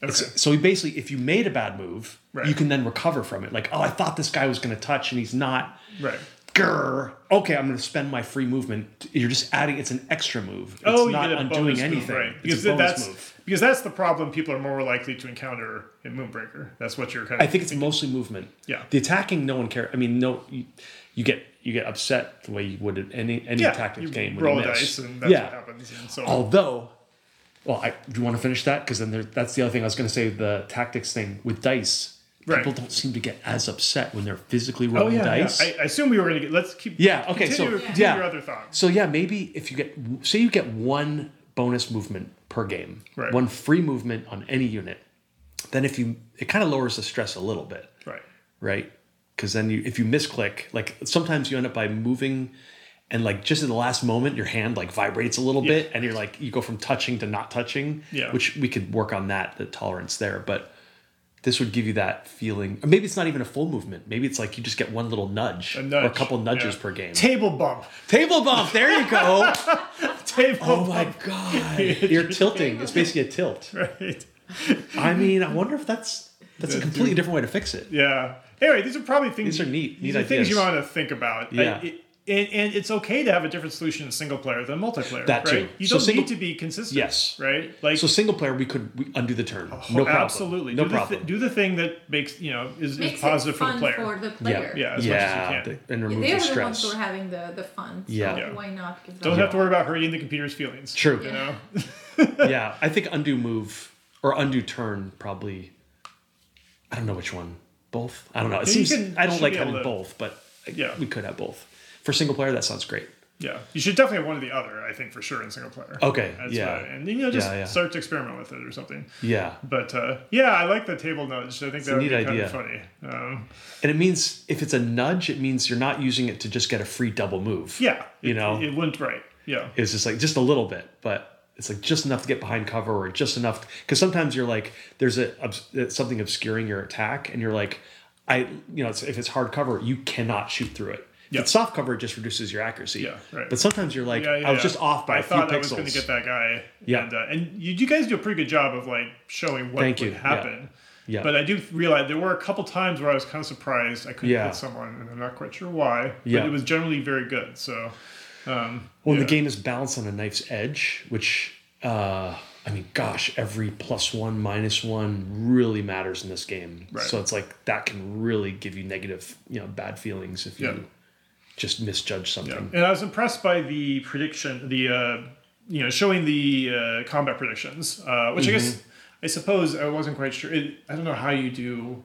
okay. So basically, if you made a bad move, Right. you can then recover from it. Like, oh, I thought this guy was going to touch and he's not. right. Grr. Okay, I'm going to spend my free movement. You're just adding. It's an extra move. It's Oh, you not get a undoing bonus move, right? It's Because that's move. because that's the problem. People are more likely to encounter in Moonbreaker. That's what you're kind of. I think it's mostly movement. Yeah. The attacking, no one cares. I mean, no, you, you get you get upset the way you would in any any yeah, tactics game when roll you a miss. dice and that's yeah. what happens. And so Although, well, I do you want to finish that because then there, that's the other thing I was going to say. The tactics thing with dice, Right. people don't seem to get as upset when they're physically oh rolling yeah, yeah. dice. I, I assume we were going to get. Let's keep. Yeah, okay, so- Continue, Yeah. your other thoughts. So yeah, maybe if you get say you get one bonus movement per game, Right. one free movement on any unit, then if you it kind of lowers the stress a little bit, Right. right? Because then you if you misclick, like sometimes you end up by moving and like just in the last moment your hand like vibrates a little bit and you're like you go from touching to not touching, Yeah. which we could work on that the tolerance there, but this would give you that feeling. Or maybe it's not even a full movement. Maybe it's like you just get one little nudge, A or a couple nudges yeah. per game. Table bump. Table bump. There you go. Table Oh my bump. god! You're tilting. It's basically a tilt. Right. I mean, I wonder if that's that's a completely different way to fix it. Yeah. Anyway, these are probably things. These are neat- These neat are things you ideas. want to think about. Yeah. I- it- and, and it's okay to have a different solution in single player than multiplayer. That right? too. You So don't single- need to be consistent. Yes. Right. Like So single player, we could we undo the turn. Oh, no Oh, problem. Absolutely. No do The problem. th- do the thing that makes you know is, is positive for the fun player. for the player. Yeah, as yeah, much as you can. the- and Yeah, remove They the are the ones stress. who are having the, the fun. So Yeah. Yeah. why not give them Don't have to worry about hurting the computer's feelings. True. You know. yeah, I think undo move or undo turn probably. I don't know which one. Both. I don't know. It Yeah, seems can- I don't like having to- both, but Yeah. we could have both. For single player, that sounds great. Yeah, you should definitely have one or the other. I think for sure in single player. Okay, That's yeah. what- and you know just Yeah, yeah. start to experiment with it or something. Yeah, But uh, yeah, I like the table nudge. I think that's a would neat idea. of funny. Um, and it means if it's a nudge, it means you're not using it to just get a free double move. yeah, You it, know? it wouldn't right. Yeah, it's just like just a little bit, but it's like just enough to get behind cover or just enough because sometimes you're like there's a obs- something obscuring your attack and you're like I you know it's, if it's hard cover you cannot shoot through it. Yeah. it's soft cover, just reduces your accuracy. Yeah, right. But sometimes you're like yeah, yeah. I was just off by I a few pixels. I thought I was going to get that guy. Yeah. and, uh, and you, you guys do a pretty good job of like showing what Thank would you. Happen. Yeah. But I do realize there were a couple times where I was kind of surprised I couldn't Yeah. hit someone, and I'm not quite sure why. Yeah. But it was generally very good. So, um, Well, yeah. the game is balanced on a knife's edge, which uh, I mean, gosh, every plus one, minus one really matters in this game. Right. So it's like that can really give you negative, you know, bad feelings if you. Just misjudge Yeah. something. And I was impressed by the prediction, the uh, you know, showing the uh, combat predictions, uh, which I guess Mm-hmm. I suppose I wasn't quite sure. It, I don't know how you do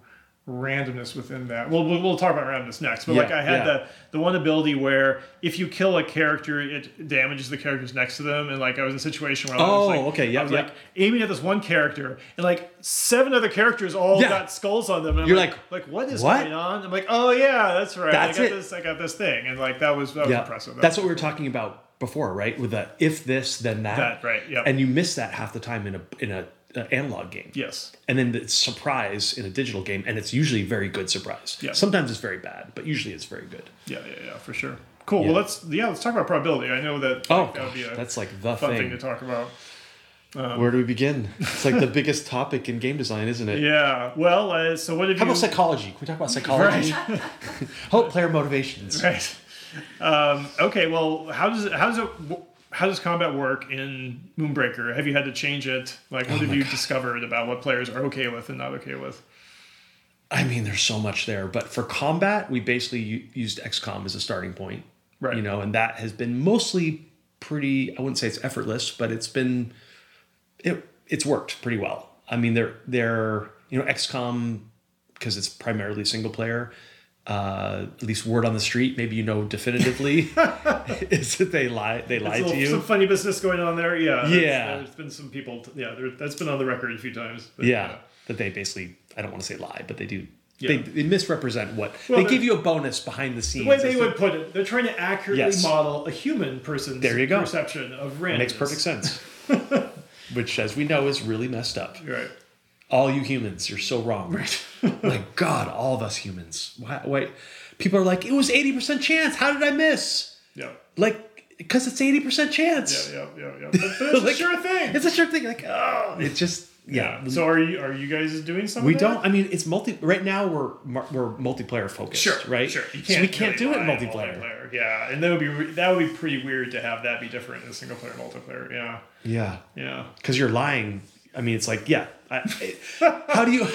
randomness within that. Well, we'll, talk about randomness next. But Yeah, like I had yeah. the the one ability where if you kill a character, it damages the characters next to them. And like I was in a situation where I was Oh, like, okay, yeah, I was yeah. like aiming at this one character, and like seven other characters all Yeah. got skulls on them. And I'm You're like, like, like what is what? going on? I'm like, oh yeah, that's right. That's I got it. this. I got this thing, and like that was that was Yeah, impressive. That that's was what we were talking about before, right? With the if this then that, That, right, yep. And you miss that half the time in a in a, a analog game. Yes. and then the surprise in a digital game, and it's usually very good surprise. Yeah. Sometimes it's very bad, but usually it's very good. Yeah, yeah, yeah, for sure. Cool. Yeah. Well, let's yeah, let's talk about probability. I know that Oh, like, that would be a that's like the fun thing. thing. to talk about. Where do we begin? It's like the biggest topic in game design, isn't it? Yeah. Well, uh, so what have How you? about psychology? Can we talk about psychology? How about player motivations? Right. Um, okay. Well, how does it, how does it how does combat work in Moonbreaker? Have you had to change it? Like, Oh what have you discovered about what players are okay with and not okay with? I mean, there's so much there, but for combat, we basically used XCOM as a starting point. Right. You know, and that has been mostly pretty. I wouldn't say it's effortless, but it's been it it's worked pretty well. I mean, they're they're you know XCOM because it's primarily single player. Uh, at least word on the street, maybe you know definitively, is that they lie they lie There's to you. Some funny business going on there. Yeah. Yeah. There's been some people. yeah, there, that's been on the record a few times. but, yeah, that they basically I don't want to say lie, but they do. They, Yeah. they misrepresent what Well, they give you a bonus behind the scenes. The way they would put it, they're trying to accurately Yes. model a human person's There you go. perception of randomness. makes perfect sense. Which, as we know, is really messed up. Right. All you humans, you're so wrong. Right. like God, all of us humans. Why, wait, people are like, it was eighty percent chance. How did I miss? Yeah. Like, because it's eighty percent chance. Yeah, yeah, yeah, yeah. But, but it's Like, a sure thing. It's a sure thing. Like, oh, it's just yeah. So are you are you guys doing something? we don't. I mean, it's multi. Right now, we're we're multiplayer focused. Sure, right. Sure. You so we can't really do it in lie multiplayer. Yeah, and that would be that would be pretty weird to have that be different in single player multiplayer. Yeah, Yeah. yeah. because you're lying. I mean, it's like, yeah. I, how do you?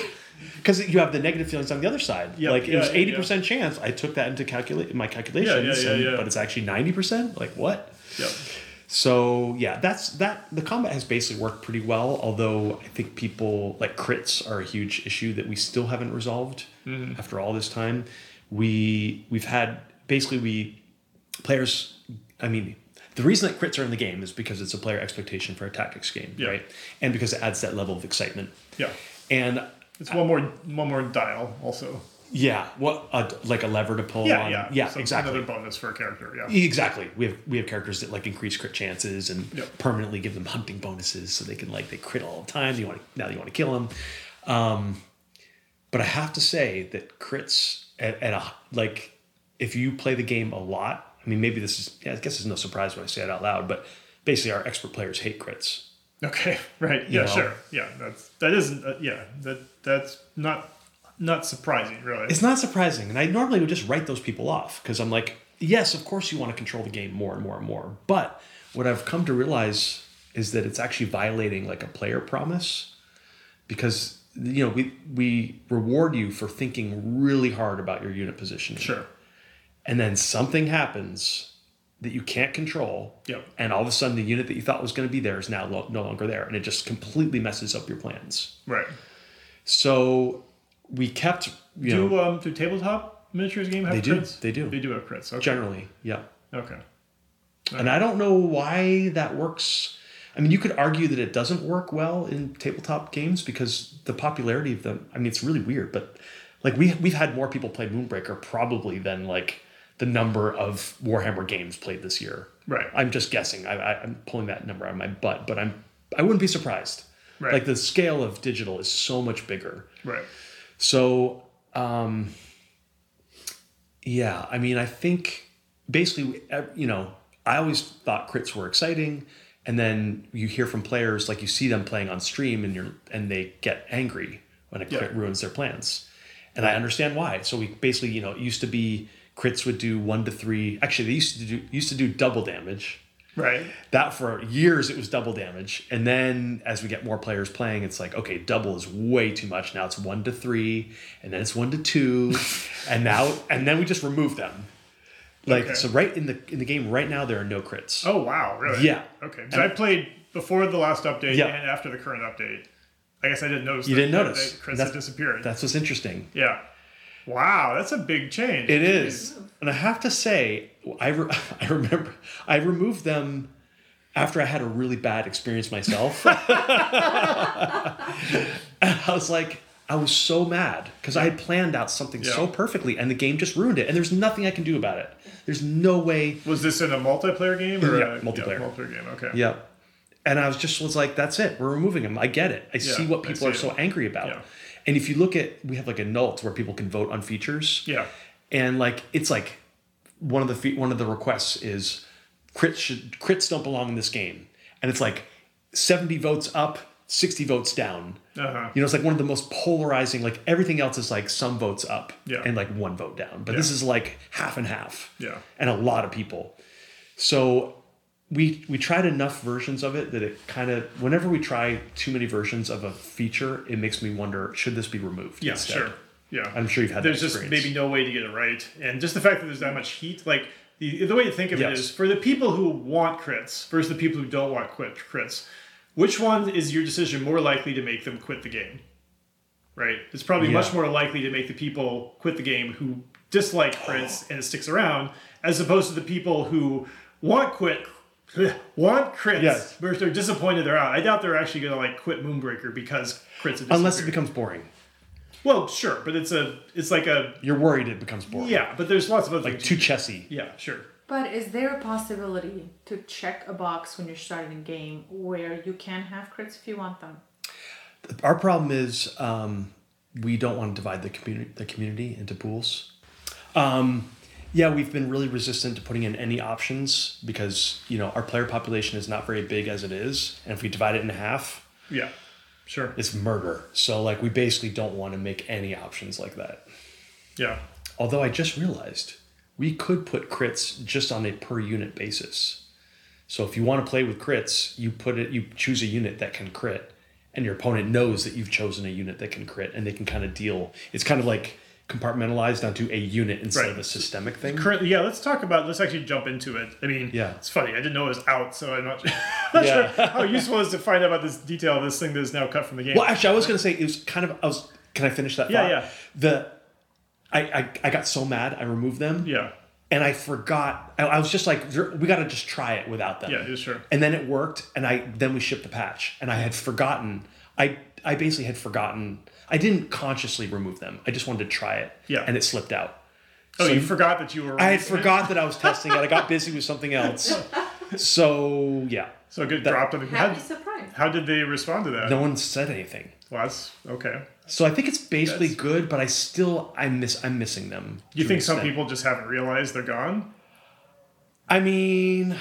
Because you have the negative feelings on the other side. Yep, like it yeah, was yeah, eighty percent chance. I took that into calculate my calculations, yeah, and- yeah. but it's actually ninety percent. Like what? Yep. So yeah, that's that. The combat has basically worked pretty well. Although I think people like crits are a huge issue that we still haven't resolved Mm-hmm. after all this time. We we've had basically we players. I mean, the reason that crits are in the game is because it's a player expectation for a tactics game, Yeah. right? And because it adds that level of excitement. Yeah. And It's one more one more dial also. yeah, what uh, like a lever to pull Yeah, on. yeah, yeah, So exactly. Another bonus for a character. Yeah. Exactly. We have we have characters that like increase crit chances and Yep. permanently give them hunting bonuses so they can like they crit all the time. You want to, now you want to kill them. Um, but I have to say that crits at, at a like if you play the game a lot. I mean, maybe this is yeah, I guess it's no surprise when I say it out loud, but basically our expert players hate crits. Okay. Right. You Yeah. know? Sure. Yeah. That's that isn't. Uh, yeah. That that's not not surprising really. It's not surprising, and I normally would just write those people off because I'm like, yes, of course you want to control the game more and more and more. But what I've come to realize is that it's actually violating like a player promise because you know we we reward you for thinking really hard about your unit positioning. Sure. And then something happens that you can't control. Yep. And all of a sudden the unit that you thought was going to be there is now lo- no longer there and it just completely messes up your plans. Right. So we kept you know Do um do tabletop miniatures game have They do, they do. They do have crits. Okay. generally, yeah. Okay. And I don't know why that works. I mean, you could argue that it doesn't work well in tabletop games because the popularity of them. I mean, it's really weird, but like we we've had more people play Moonbreaker probably than like the number of Warhammer games played this year. Right. I'm just guessing. I, I, I'm pulling that number out of my butt, but I'm I wouldn't be surprised. Right. Like the scale of digital is so much bigger. Right. So, um, yeah, I mean, I think basically, uh, you know, I always thought crits were exciting, and then you hear from players like you see them playing on stream, and you're and they get angry when a crit Yeah. ruins their plans, and I understand why. So we basically, you know, it used to be crits would do one to three. Actually, they used to do used to do double damage Right. that for years it was double damage and then as we get more players playing it's like okay double is way too much now it's one to three and then it's one to two and now and then we just remove them like Okay. so right in the in the game right now there are no crits Oh wow, really? Yeah. Okay. So I played before the last update Yeah. and after the current update. I guess I didn't notice. You that, didn't notice. crits had disappeared. That's what's interesting. yeah. Wow, that's a big change. It is, and I have to say, I re- I remember I removed them after I had a really bad experience myself. and I was like, I was so mad because I had planned out something so perfectly, and the game just ruined it. And there's nothing I can do about it. There's no way. Was this in a multiplayer game or Yeah, a multiplayer. multiplayer game? Okay. Yeah. And I was just was like, that's it. We're removing them. I get it. I see what I people see are it. so angry about. Yeah. And if you look at, we have like a note where people can vote on features. Yeah. and like it's like one of the fe- one of the requests is crits should crits don't belong in this game and it's like 70 votes up 60 votes down Uh-huh. you know it's like one of the most polarizing like everything else is like some votes up Yeah. and like one vote down but this is like half and half Yeah. and a lot of people so we we tried enough versions of it that it kind of whenever we try too many versions of a feature it makes me wonder should this be removed Yeah, instead? sure. Yeah. i'm sure you've had there's just maybe no way to get it right. And just the fact that there's that much heat, like the, the way to think of it Yes. is for the people who want crits versus the people who don't want quit crits, which one is your decision more likely to make them quit the game? Right? It's probably Yeah. much more likely to make the people quit the game who dislike crits and it sticks around, as opposed to the people who want quit want crits, Yes. but they're disappointed they're out. I doubt they're actually gonna like quit Moonbreaker because crits have unless it becomes boring Well, sure, but it's a it's like a you're worried it becomes boring yeah, but there's lots of other like too chessy. yeah, sure. But is there a possibility to check a box when you're starting a game where you can have crits if you want them? Our problem is um, we don't want to divide the community the community into pools. Um, yeah, we've been really resistant to putting in any options because you know our player population is not very big as it is, and if we divide it in half, Yeah, sure. it's murder. So like we basically don't want to make any options like that. Yeah, Although I just realized we could put crits just on a per unit basis. So if you want to play with crits, you put it you choose a unit that can crit and your opponent knows that you've chosen a unit that can crit and they can kind of deal it's kind of like compartmentalized onto a unit instead Right. of a systemic thing. currently, yeah. Let's talk about. Let's actually jump into it. I mean, Yeah. it's funny. I didn't know it was out, so I'm not, not Yeah. sure how useful it is to find out about this detail of this thing that is now cut from the game. Well, actually I was going to say it was kind of I was can I finish that Yeah, thought? yeah. The I, I I got so mad I removed them. yeah, And I forgot. I, I was just like, we got to just try it without them. yeah, sure. and then it worked and i then we shipped the patch and i had forgotten i i basically had forgotten i didn't consciously remove them i just wanted to try it Yeah. and it slipped out Oh, So you forgot that you were. i had forgot that i was testing it i got busy with something else so yeah So get dropped on the. How, Happy surprise. how did they respond to that? no one said anything Well, that's okay. so i think it's basically That's- good but i still i miss i'm missing them you think some extent. people just haven't realized they're gone? i mean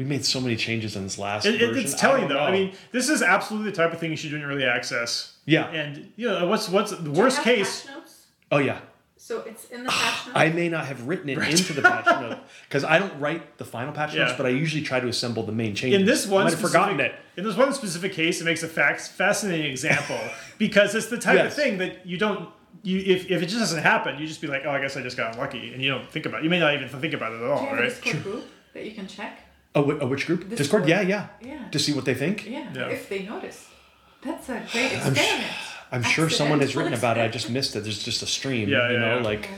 we made so many changes in this last It, it, version. it's telling don't though. I mean, this is absolutely the type of thing you should do in early access. yeah And you know what's what's the Do worst have case? notes? oh yeah So it's in the ah, patch notes. I may not have written it into the patch note because I don't write the final patch notes, but I usually try to assemble the main changes. In this one, I might have forgotten specific- it. In this one specific case, it makes a fact, fascinating example because it's the type of thing that you don't. You if, if it just doesn't happen, you just be like, oh, I guess I just got unlucky, and you don't think about. it. You may not even think about it at all, Do you have a right? Discord group that you can check? Oh, whi- oh, which group? Discord. Discord? Yeah, yeah. Yeah. To see what they think. Yeah, Yeah. if they notice. That's a great I'm, sh- experiment. I'm sure someone has written about it. I just missed it. There's just a stream. Yeah, you yeah, know, yeah. like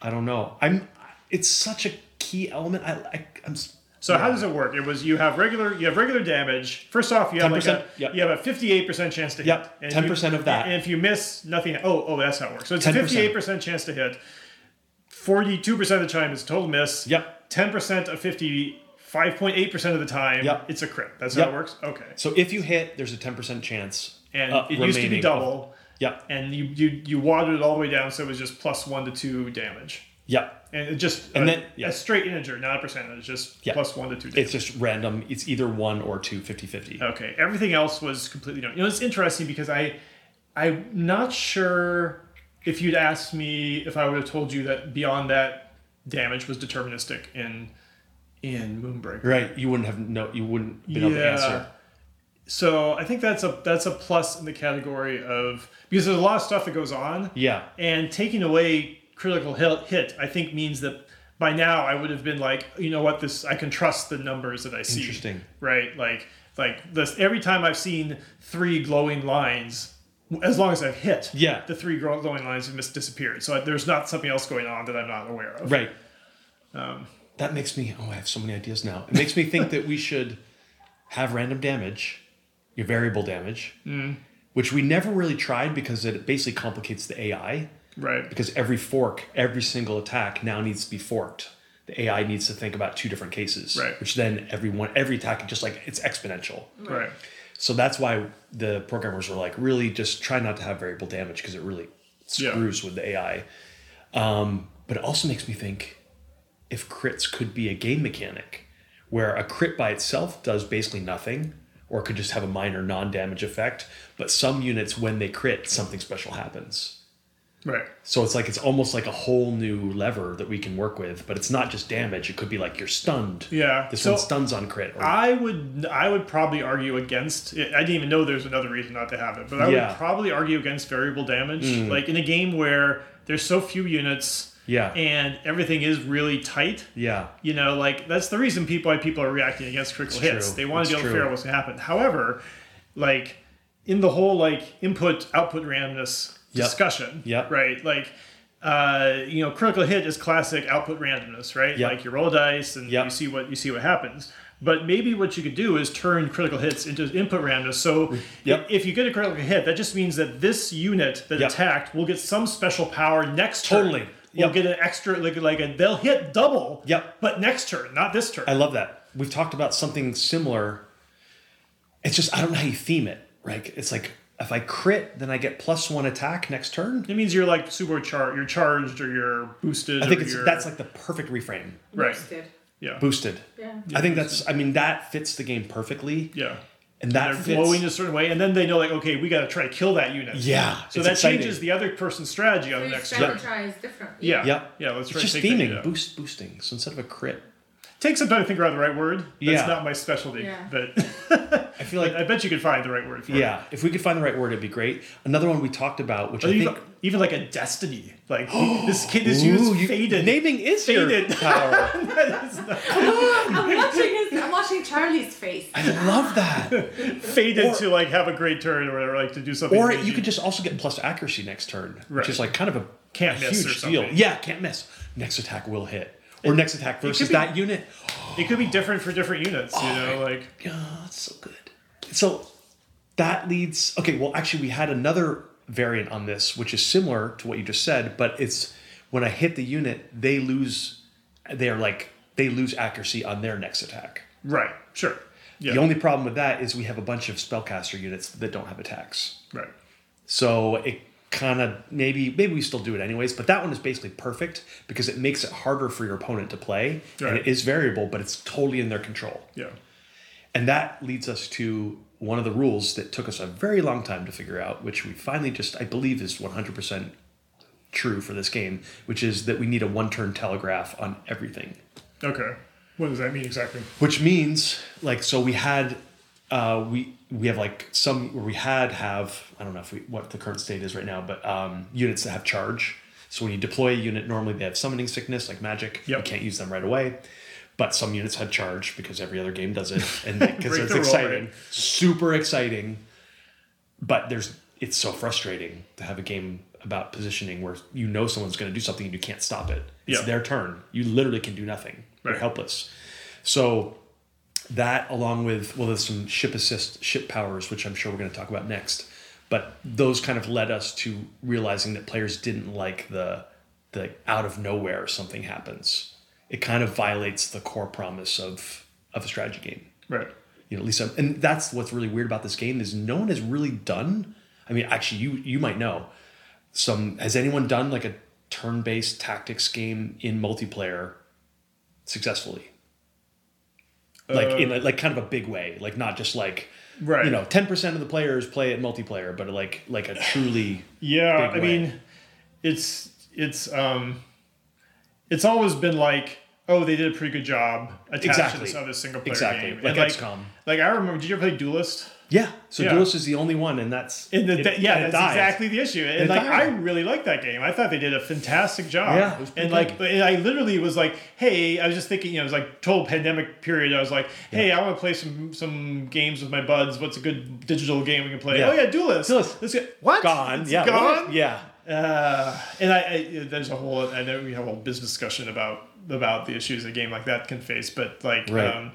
I don't know. I'm. It's such a key element. I, I I'm. s- So how does it work? It was you have regular you have regular damage. First off, you have like a 10%, yep. you have a fifty eight percent chance to hit. Yep, And 10% of that. And if you miss, nothing. Oh, oh, that's how it works. So it's 10%. fifty eight percent chance to hit. Forty two percent of the time is total miss. Yep. Ten percent of fifty. 5.8% of the time, Yep. it's a crit. That's Yep. how it works? Okay. So if you hit, there's a 10% chance. And uh, it used to be double, Yeah. and you, you you watered it all the way down, so it was just plus one to two damage. Yep. And it just And a, then- yeah. a straight integer, not a percentage, just Yeah. plus one to two damage. It's just random. It's either one or two, 50 50. Okay, everything else was completely different. You know, it's interesting because I, I'm not sure if you'd asked me if I would have told you that beyond that damage was deterministic in, in Moonbreaker. Right. You wouldn't have no. You wouldn't been able to answer. So I think that's a that's a plus in the category of because there's a lot of stuff that goes on, Yeah. and taking away critical hit, hit I think means that by now I would have been like, you know what, this I can trust the numbers that I see. Interesting. right? Like Like this, every time I've seen three glowing lines, as long as I've hit, Yeah. the three glowing lines have mis- disappeared. So there's not something else going on that I'm not aware of. Right. Um, That makes me. Oh, I have so many ideas now. It makes me think that we should have random damage, your variable damage, Mm. which we never really tried because it basically complicates the AI. Right. Because every fork, every single attack now needs to be forked. The AI needs to think about two different cases, Right. which then every one, every attack, just like it's exponential. Right. So that's why the programmers were like, really just try not to have variable damage because it really Yeah. screws with the AI. Um, but it also makes me think if crits could be a game mechanic where a crit by itself does basically nothing or could just have a minor non damage effect, but some units, when they crit, something special happens. Right. So it's like it's almost like a whole new lever that we can work with, but it's not just damage. It could be like you're stunned. Yeah, This so- one stuns on crit. Or, I would I would probably argue against it. I didn't even know there's another reason not to have it, but I Yeah. would probably argue against variable damage. Mm. Like in a game where there's so few units yeah. and everything is really tight, yeah. you know, like that's the reason people why people are reacting against critical It's hits. true. They want It's to be able to figure out what's gonna happen. However, like in the whole like input output randomness Yep. discussion, Yeah. right? Like uh, you know, critical hit is classic output randomness, right? Yep. Like you roll dice and Yep. you see what you see what happens. But maybe what you could do is turn critical hits into input randomness. So Yep. if you get a critical hit, that just means that this unit that attacked will get some special power next turn. Totally. Will Yep. get an extra like like a, they'll hit double. Yep. But next turn, not this turn. I love that. We've talked about something similar. It's just I don't know how you theme it. Right? It's like if I crit, then I get plus one attack next turn. It means you're like super char you're charged or you're boosted. I think or it's you're, that's like the perfect reframe. Right. Roasted. yeah. Boosted. Yeah. I think that's. I mean, that fits the game perfectly, Yeah. And that They're fits. glowing a certain way, and then they know like, okay, we got to try to kill that unit. Yeah, So that exciting. changes the other person's strategy on the We next turn. strategize differently. Yeah. Yep. Yeah. Let's It's just to theming, boost, boosting. So instead of a crit, Takes some time to think out the right word. That's Yeah. not my specialty, Yeah. but I feel like I bet you could find the right word for it. yeah, if we could find the right word, it'd be great. Another one we talked about, which Or I even, think even like a destiny. Like this kid is Ooh, used faded. Naming is your Faded. power. I'm watching his, I'm watching Charlie's face. I love that. faded Or- to like have a great turn or whatever, like to do something. Or amazing. you could just also get plus accuracy next turn, which is like kind of a Can't a miss or huge deal. Yeah, can't miss. Next attack will hit, or next attack versus be- that unit. It could be different for different units. You oh know, like Yeah, that's so good. So that leads. Okay, well, actually, we had another variant on this, which is similar to what you just said, but it's when I hit the unit, they lose. They are like they lose accuracy on their next attack. right, sure, yeah, The only problem with that is we have a bunch of spellcaster units that don't have attacks. right, So it kind of maybe maybe we still do it anyways, but that one is basically perfect because it makes it harder for your opponent to play, and it is variable, but it's totally in their control. yeah, And that leads us to one of the rules that took us a very long time to figure out, which we finally just I believe is one hundred percent true for this game, which is that we need a one-turn telegraph on everything. okay. What does that mean exactly? Which means like so we had uh, we we have like some where we had have I don't know if we what the current state is right now, but um, units that have charge. So when you deploy a unit, normally they have summoning sickness like magic. You can't use them right away. But some units had charge because every other game does it, and because it's exciting, right? super exciting. But there's it's so frustrating to have a game about positioning where you know someone's going to do something and you can't stop it. It's Yeah. their turn. You literally can do nothing. You're helpless. So that along with well there's some ship assist ship powers which i'm sure we're going to talk about next. But those kind of led us to realizing that players didn't like the the out of nowhere something happens. It kind of violates the core promise of of a strategy game. Right. you know at least um, and that's what's really weird about this game is no one has really done i mean actually you you might know. Some has anyone done like a turn-based tactics game in multiplayer successfully like in a, like kind of a big way like not just like Right. you know 10% of the players play it multiplayer but like like a truly Yeah, big I way. mean, it's it's um, it's always been like, oh, they did a pretty good job attaching Exactly. this other single player Exactly. game. Like And, XCOM. Like I remember, did you ever play Duelyst? Yeah. So Yeah. Duelyst is the only one, and that's And the, it- yeah, and that's died. exactly the issue. And It like, died. I really liked that game. I thought they did a fantastic job. Yeah, it was and like, and I literally was like, hey, I was just thinking, you know, it was like total pandemic period. I was like, hey, I want to play some some games with my buds. What's a good digital game we can play? Yeah. Oh yeah, Duelyst. Duelyst. Let's get what? gone. It's yeah. gone. what? Yeah. Uh, and I, I there's a whole I know we have a whole business discussion about about the issues a game like that can face, but like, Right. um,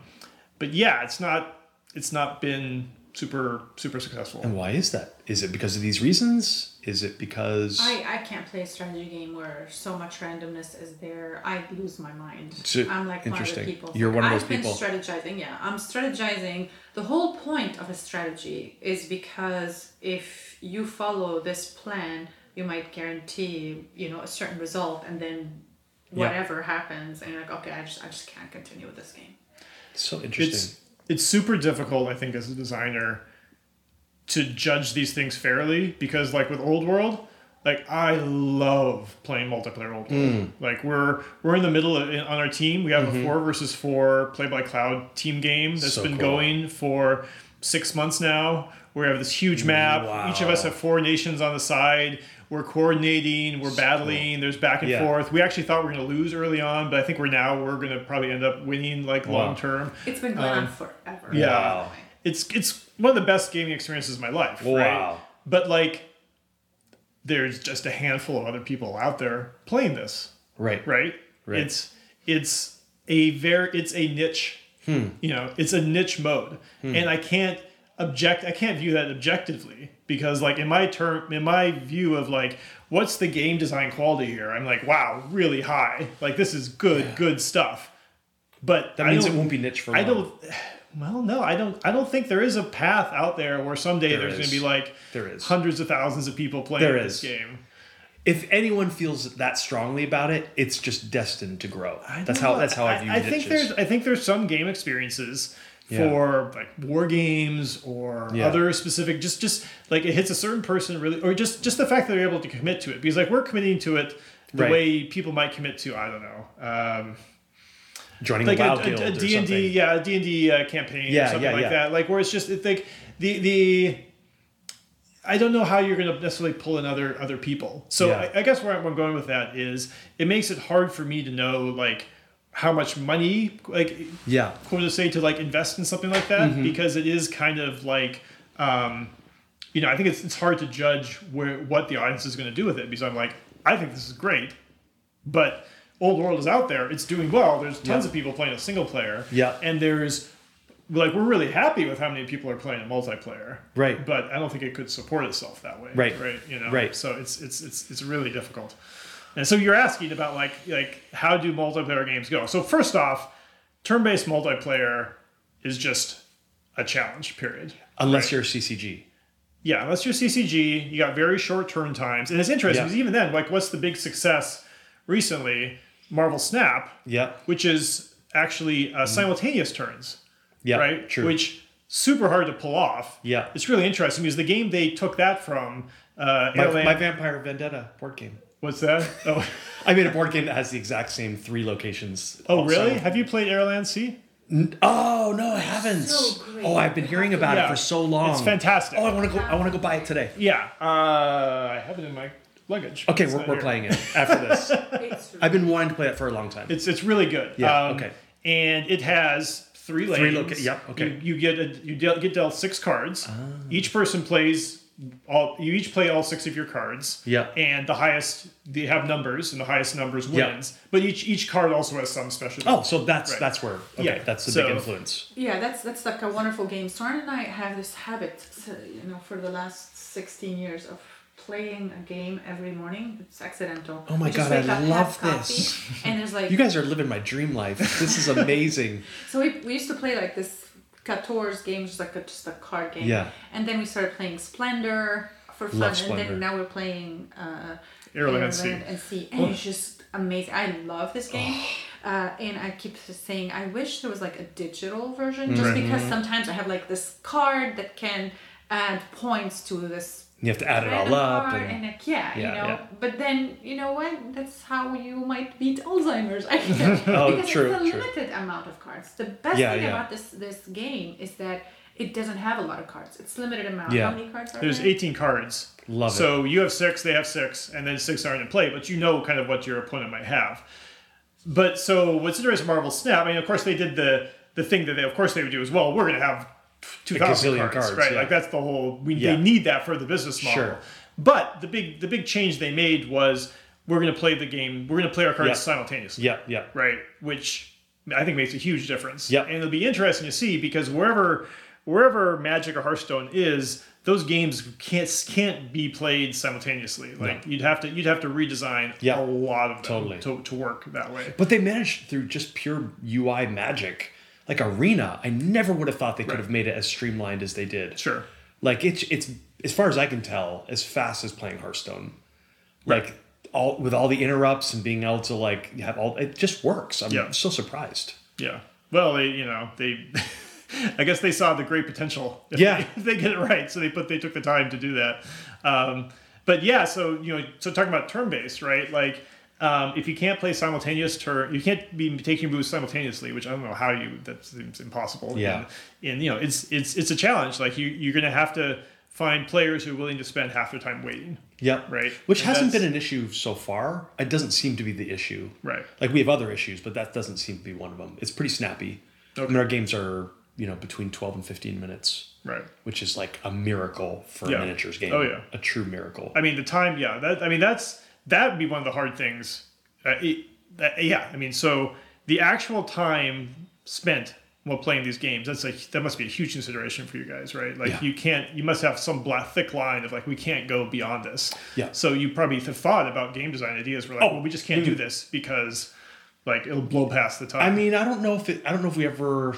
but yeah, it's not it's not been super super successful. And why is that? Is it because of these reasons? Is it because I, I can't play a strategy game where so much randomness is there. I lose my mind. So- I'm like one of interesting. the people. You're one of those I've those been people. strategizing. Yeah, I'm strategizing. The whole point of a strategy is because if you follow this plan, you might guarantee you know a certain result, and then Yeah. whatever happens, and you're like, okay, I just I just can't continue with this game. so interesting? it's it's super difficult i think as a designer to judge these things fairly because like with old world like i love playing multiplayer old world Hmm. like we're we're in the middle of on our team we have a four versus four play by cloud team game that's Mm-hmm. So been cool. going for six months now we have this huge map each of us have four nations on the side we're coordinating we're battling there's back and Yeah. forth we actually thought we were going to lose early on but i think we're now we're going to probably end up winning like Wow. long term It's been going on forever. Um, yeah. Wow. it's it's one of the best gaming experiences of my life. Wow. Right? But like, there's just a handful of other people out there playing this. right. Right. Right. It's it's a very it's a niche. Hmm. You know, it's a niche mode, and I can't object. I can't view that objectively because like in my term in my view of like what's the game design quality here i'm like wow really high like this is good good stuff but That I means it won't be niche for I long. don't. Well, no, I don't. I don't think there is a path out there where someday There there's going to be like There is. hundreds of thousands of people playing There this is. game. If anyone feels that strongly about it, it's just destined to grow. I That's how that's how I view I think niches. there's. I think there's some game experiences Yeah. for like war games or Yeah. other specific. Just just like it hits a certain person really, or just just the fact that they're able to commit to it because like we're committing to it the Right. way people might commit to I don't know. Um, joining like a a, guild a, a D&D, something. yeah, a D&D uh, campaign Yeah, or something yeah, like that. Like where it's just it's like the the I don't know how you're going to necessarily pull in other other people. So. I, I guess where I'm going with that is it makes it hard for me to know like how much money like Yeah. quote to say to like invest in something like that Mm-hmm. because it is kind of like um, you know I think it's it's hard to judge where what the audience is going to do with it because I'm like I think this is great, but Old World is out there. It's doing well. There's tons Yeah. of people playing a single player. Yeah. and there's like we're really happy with how many people are playing a multiplayer. Right. but I don't think it could support itself that way. Right. right. You know, Right. So it's it's it's it's really difficult. And so you're asking about like like how do multiplayer games go? So first off, turn-based multiplayer is just a challenge. Period. Unless Right. you're CCG. Yeah, unless you're CCG, you got very short turn times, and it's interesting Yeah. because even then, like, what's the big success recently? Marvel Snap, Yeah. which is actually uh, simultaneous turns, Yeah. right? True. Which super hard to pull off. Yeah. it's really interesting because the game they took that from, uh, my, my Vampire Vendetta board game. What's that? Oh, I made a board game that has the exact same three locations. oh, all really? Have you played Airland Sea? Oh no, I haven't. So great. oh, I've been hearing about Yeah. it for so long. It's fantastic. Oh, I want to go. I want to go buy it today. Yeah, uh, I have it in my luggage. Okay, we're, we're playing it after this. I've been wanting to play it for a long time. It's it's really good. Yeah, Um, okay. And it has three lanes. Three loca- yep, okay. You, you get a, you deal, get dealt six cards. Ah. Each person plays all. You each play all six of your cards. Yeah. And the highest they have numbers, and the highest numbers Yeah. wins. But each each card also has some special. oh, so that's Right. that's where. Okay, Yeah, that's the so- big influence. Yeah, that's that's like a wonderful game. Soren and I have this habit, so, you know, for the last sixteen years of playing a game every morning. It's accidental. Oh my We God, I wake up, love coffee, this. And there's like You guys are living my dream life. This is amazing. so we, we used to play like this 14 game, just like a, just a card game. Yeah. And then we started playing Splendor for fun, Love and Splendor. then now we're playing uh, Airland Sea. and Sea, and it's just amazing. I love this game. Uh, and I keep saying I wish there was like a digital version, just Right. because sometimes I have like this card that can add points to this You have to add it all up. And, and like yeah, you know. yeah. But then you know what? That's how you might beat Alzheimer's. I Oh, because true, it's a true. limited amount of cards. The best Yeah, thing yeah. about this this game is that it doesn't have a lot of cards. It's limited amount. Yeah. How many cards are there? There's there? 18 cards. Love it. so you have six, they have six, and then six aren't in play, but you know kind of what your opponent might have. But so what's interesting Marvel Snap, I mean, of course they did the the thing that they of course they would do as well. We're gonna have two thousand cards, cards, right? yeah. Like that's the whole we Yeah. they need that for the business model. Sure. But the big the big change they made was we're gonna play the game, we're gonna play our cards Yeah. simultaneously Yeah, yeah. right? Which I think makes a huge difference. Yeah, And it'll be interesting to see because wherever wherever Magic or Hearthstone is, those games can't can't be played simultaneously. Like you'd have to you'd have to redesign Yeah. a lot of them Totally. to, to work that way. But they managed through just pure UI magic. Like Arena, I never would have thought they could have made it as streamlined as they did. Sure. Like it's it's as far as I can tell, as fast as playing Hearthstone. Like all with all the interrupts and being able to like have all it just works. I'm Yeah. so surprised. Yeah. Well, they you know they. I guess they saw the great potential. If Yeah. they, if they get it right, so they put they took the time to do that. Um, but yeah, so you know, so talking about turn based, right? Like um, if you can't play simultaneous turn, you can't be taking moves simultaneously, which I don't know how you. That seems impossible. Yeah. And, and you know, it's it's it's a challenge. Like you you're gonna have to find players who are willing to spend half their time waiting. Yeah. Right. Which And hasn't been an issue so far. It doesn't seem to be the issue. Right. Like we have other issues, but that doesn't seem to be one of them. It's pretty snappy. Okay. I mean, our games are, you know, between 12 and 15 minutes, Right. which is like a miracle for Yeah. a miniatures game. Oh, yeah. A true miracle. I mean, the time, yeah. That I mean, that's that would be one of the hard things. Uh, it, that, yeah, I mean, so the actual time spent while playing these games that's like that must be a huge consideration for you guys, right? Like Yeah. you can't, you must have some black thick line of like we can't go beyond this. Yeah. So you probably have thought about game design ideas. Where like, Oh, well, we just can't do this because like it'll blow past the time. I mean, I don't know if it, I don't know if we ever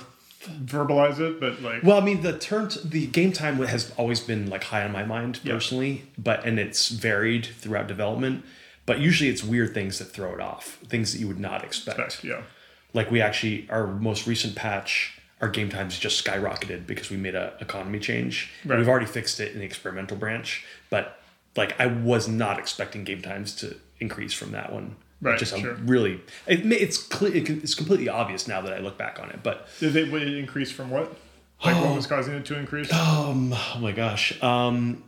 verbalize it, but like, Well, I mean, the turn, the game time has always been like high on my mind Yeah. personally, but and it's varied throughout development. But usually, it's weird things that throw it off, things that you would not expect. yeah, Like we actually, our most recent patch, our game times just skyrocketed because we made a economy change. Right. We've already fixed it in the experimental branch, but like I was not expecting game times to increase from that one. Right, Just sure. really, it, it's cle it, can- it's completely obvious now that I look back on it, but did it, would it increase from what? Like what was causing it to increase? Um, oh my gosh. Um,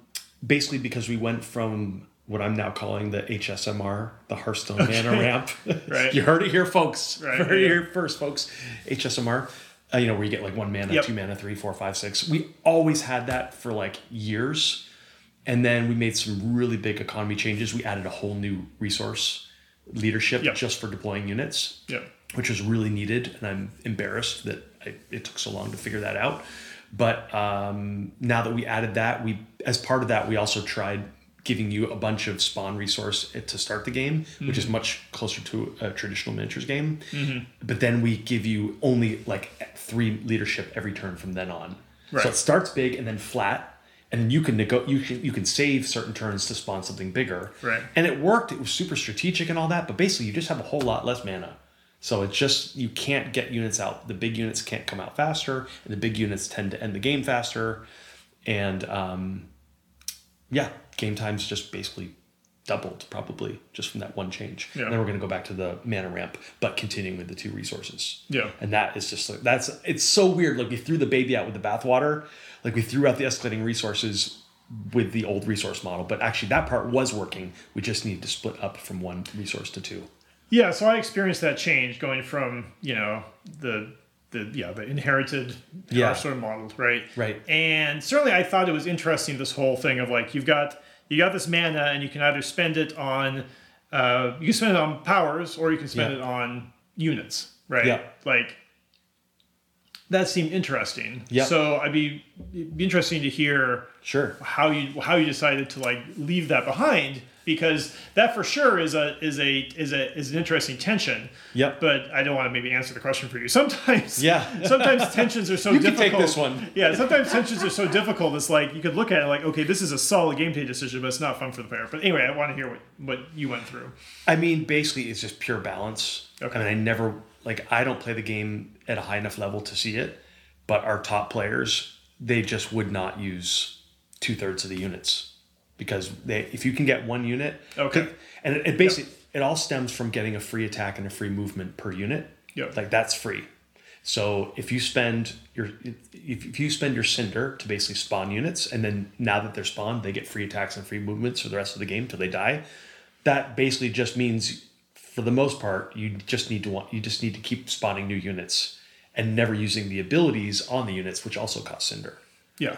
basically because we went from what I'm now calling the HSMR, the Hearthstone Mana Ramp. Right. you heard it here, folks. Right, Heard it here first, folks. HSMR. Uh, you know, where you get like one mana, Yep. two mana, three, four, five, six. We always had that for like years. And then we made some really big economy changes. We added a whole new resource leadership Yep. just for deploying units yeah, which was really needed, and I'm embarrassed that I, it took so long to figure that out. But um, now that we added that, we as part of that, we also tried giving you a bunch of spawn resource to start the game, which is much closer to a traditional miniatures game. But then we give you only like three leadership every turn from then on. Right. So it starts big and then flat, and then you can nego- you can you can save certain turns to spawn something bigger. Right. And it worked. It was super strategic and all that, but basically you just have a whole lot less mana. So it's just you can't get units out. The big units can't come out faster, and the big units tend to end the game faster. And um, yeah, game times just basically doubled probably just from that one change. Yeah. And then we're gonna go back to the mana ramp, but continuing with the two resources. Yeah. And that is just like that's it's so weird. Like we threw the baby out with the bathwater. Like we threw out the escalating resources with the old resource model, but actually that part was working. We just need to split up from one resource to two. Yeah, so I experienced that change going from you know the the yeah the inherited Yeah. Hearthstone model, right? Right. And certainly, I thought it was interesting this whole thing of like you've got you got this mana and you can either spend it on uh, you can spend it on powers or you can spend Yeah. it on units, right? Yeah. Like that seemed interesting. Yeah. So I'd be it'd be interesting to hear Sure. how you how you decided to like leave that behind because that for sure is a is a is a is an interesting tension. Yep. But I don't want to maybe answer the question for you. Sometimes Yeah. sometimes tensions are so You can difficult. take this one. Yeah, sometimes tensions are so difficult. It's like you could look at it like, okay, this is a solid game gameplay decision, but it's not fun for the player. But anyway, I want to hear what what you went through. I mean, basically, it's just pure balance. Okay. I mean, I never like I don't play the game at a high enough level to see it, but our top players they just would not use two thirds of the units because they if you can get one unit, Okay. and it, it basically it all stems from getting a free attack and a free movement per unit. Yep. like that's free. So if you spend your if, if you spend your cinder to basically spawn units, and then now that they're spawned, they get free attacks and free movements for the rest of the game till they die. That basically just means, for the most part, you just need to want you just need to keep spawning new units and never using the abilities on the units, which also cost cinder. Yeah.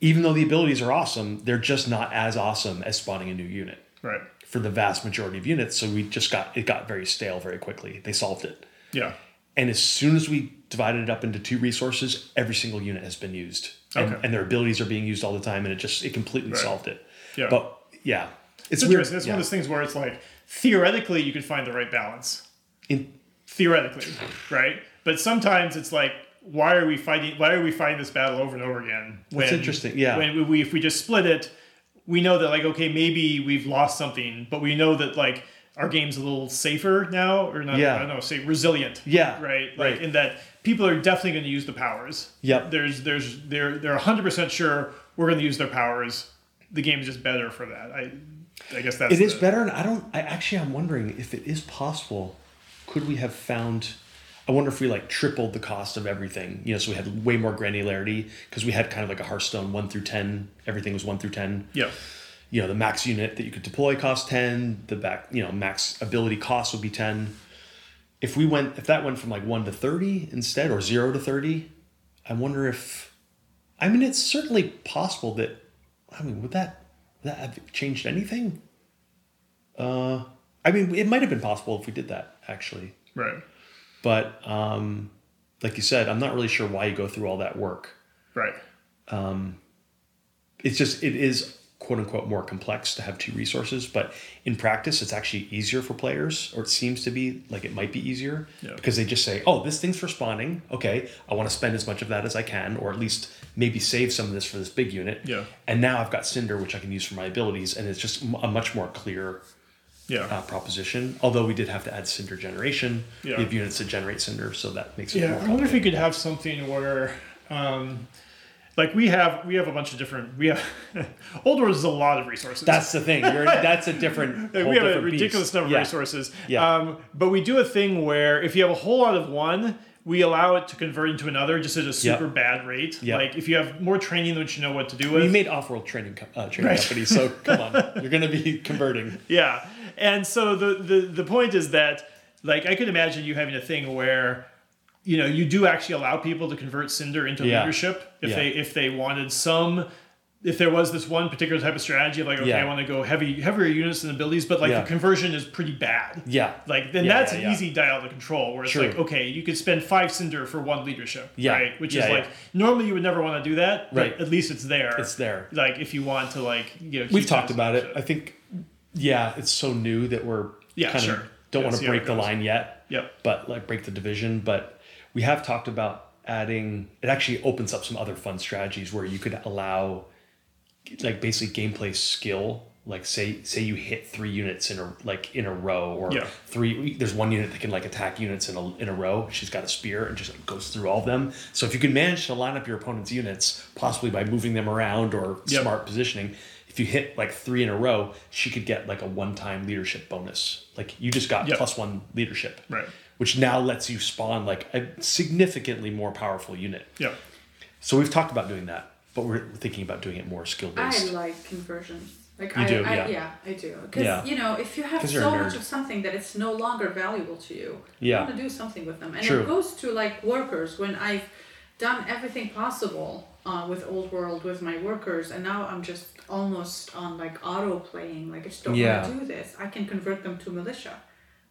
Even though the abilities are awesome, they're just not as awesome as spawning a new unit Right. for the vast majority of units. So we just got it got very stale very quickly. They solved it. Yeah. And as soon as we divided it up into two resources, every single unit has been used. And, Okay. and their abilities are being used all the time and it just it completely Right. solved it. Yeah. But yeah. It's It's weird. interesting. It's yeah. one of those things where it's like theoretically you could find the right balance. In- Theoretically, right? But sometimes it's like, why are we fighting? Why are we fighting this battle over and over again? When, interesting, yeah. When we, if we just split it, we know that like okay, maybe we've lost something, but we know that like our game's a little safer now, or not? Yeah. I don't know, say resilient. Yeah, Right. Like right. in that people are definitely going to use the powers. Yep. There's there's they're they're hundred percent sure we're going to use their powers. The game is just better for that. I I guess that's It is the- better, and I don't. I actually, I'm wondering if it is possible. Could we have found? I wonder if we like tripled the cost of everything. You know, so we had way more granularity because we had kind of like a Hearthstone one through ten. Everything was one through ten. Yeah. You know, the max unit that you could deploy cost ten. The back, you know, max ability cost would be ten. If we went, if that went from like one to thirty instead, or zero to thirty, I wonder if. I mean, it's certainly possible that. I mean, would that would that have changed anything? Uh, I mean, it might have been possible if we did that actually, Right. But um, like you said, I'm not really sure why you go through all that work. Right. It's just it is quote unquote more complex to have two resources, but in practice, it's actually easier for players, or it seems to be like it might be easier Yeah. because they just say, "Oh, this thing's for spawning. Okay, I want to spend as much of that as I can, or at least maybe save some of this for this big unit." Yeah. And now I've got Cinder, which I can use for my abilities, and it's just a much more clear Yeah. uh, proposition. Although we did have to add cinder generation. Yeah. We have units that generate cinder, so that makes it Yeah, more I wonder if we could have something where, um, like we have, we have a bunch of different. We have Old World is a lot of resources. That's the thing. You're, that's a different. Like, whole we have a different ridiculous beast. number Yeah. of resources. Yeah. Um, but we do a thing where if you have a whole lot of one, we allow it to convert into another just at a super bad rate. Yep. Like if you have more training than you know what to do with. We made Offworld Trading uh, training Right. companies, so come on, you're going to be converting. Yeah. And so the, the the point is that like I could imagine you having a thing where you know you do actually allow people to convert Cinder into Yeah. leadership if Yeah. they if they wanted some if there was this one particular type of strategy of like okay Yeah. I want to go heavy heavier units and abilities but like the conversion is pretty bad. Yeah. Like then that's an easy dial to control where it's True. like okay you could spend five cinder for one leadership Yeah. right which is like normally you would never want to do that but Right. at least it's there It's there. like if you want to like you know We've talked about it. I think, yeah, it's so new that we're Yeah, kind sure. of don't Yeah, want to break the line yet. Yep. But like break the division. But we have talked about adding. It actually opens up some other fun strategies where you could allow, like basically gameplay skill. Like say say you hit three units in a like in a row or Yeah. three. There's one unit that can like attack units in a in a row. She's got a spear and just goes through all of them. So if you can manage to line up your opponent's units, possibly by moving them around or Yep. smart positioning, if you hit like three in a row, she could get like a one-time leadership bonus. Like you just got Yep. plus one leadership, Right. which now lets you spawn like a significantly more powerful unit. yeah So we've talked about doing that, but we're thinking about doing it more skill based. I based. like conversions. Like You I, do, I, yeah. yeah, I do. Because Yeah. you know, if you have so much of something that it's no longer valuable to you, Yeah. you want to do something with them. And True. it goes to like workers. When I've done everything possible uh, with Old World with my workers, and now I'm just almost on like auto playing. Like I just don't Yeah. want to do this. I can convert them to militia,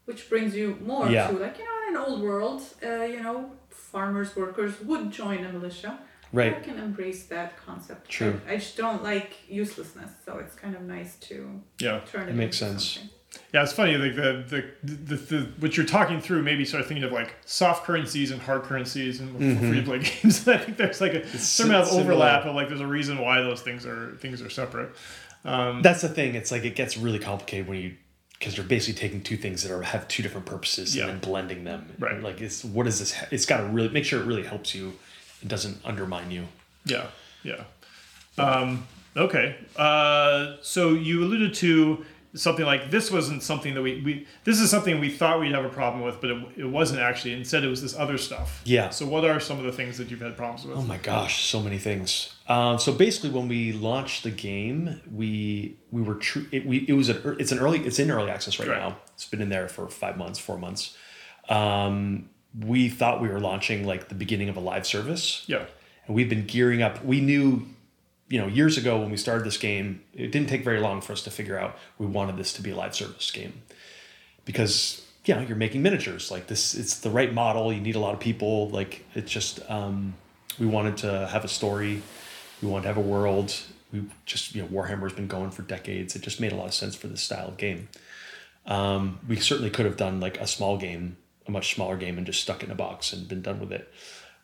which brings you more Yeah. to like you know, in an Old World, uh, you know, farmers workers would join a militia. Right. I can embrace that concept. True. I, I just don't like uselessness, so it's kind of nice to yeah turn it. It makes into sense. something. Yeah, it's funny. Like the the, the the what you're talking through, maybe start thinking of like soft currencies and hard currencies and free to play games. I think there's like a certain amount of overlap, but like there's a reason why those things are things are separate. That's the thing. It's like it gets really complicated when you because you're basically taking two things that are have two different purposes Yeah. and then blending them. Right. And, like it's what is this? It's got to really make sure it really helps you. It doesn't undermine you. Yeah, yeah. Um, okay. Uh, so you alluded to something like this wasn't something that we, we this is something we thought we'd have a problem with, but it, it wasn't actually. Instead, it was this other stuff. Yeah. So what are some of the things that you've had problems with? Oh my gosh, so many things. Um, so basically, when we launched the game, we we were true. It, we it was an it's an early it's in early access right, Right. now. It's been in there for five months, four months. Um, we thought we were launching like the beginning of a live service, Yeah. and we've been gearing up. We knew, you know, years ago when we started this game, it didn't take very long for us to figure out we wanted this to be a live service game. Because you know you're making miniatures. Like this it's the right model. You need a lot of people. Like it's just um, we wanted to have a story. We wanted to have a world. We just you know warhammer's been going for decades. It just made a lot of sense for this style of game. Um, we certainly could have done like a small game a much smaller game and just stuck it in a box and been done with it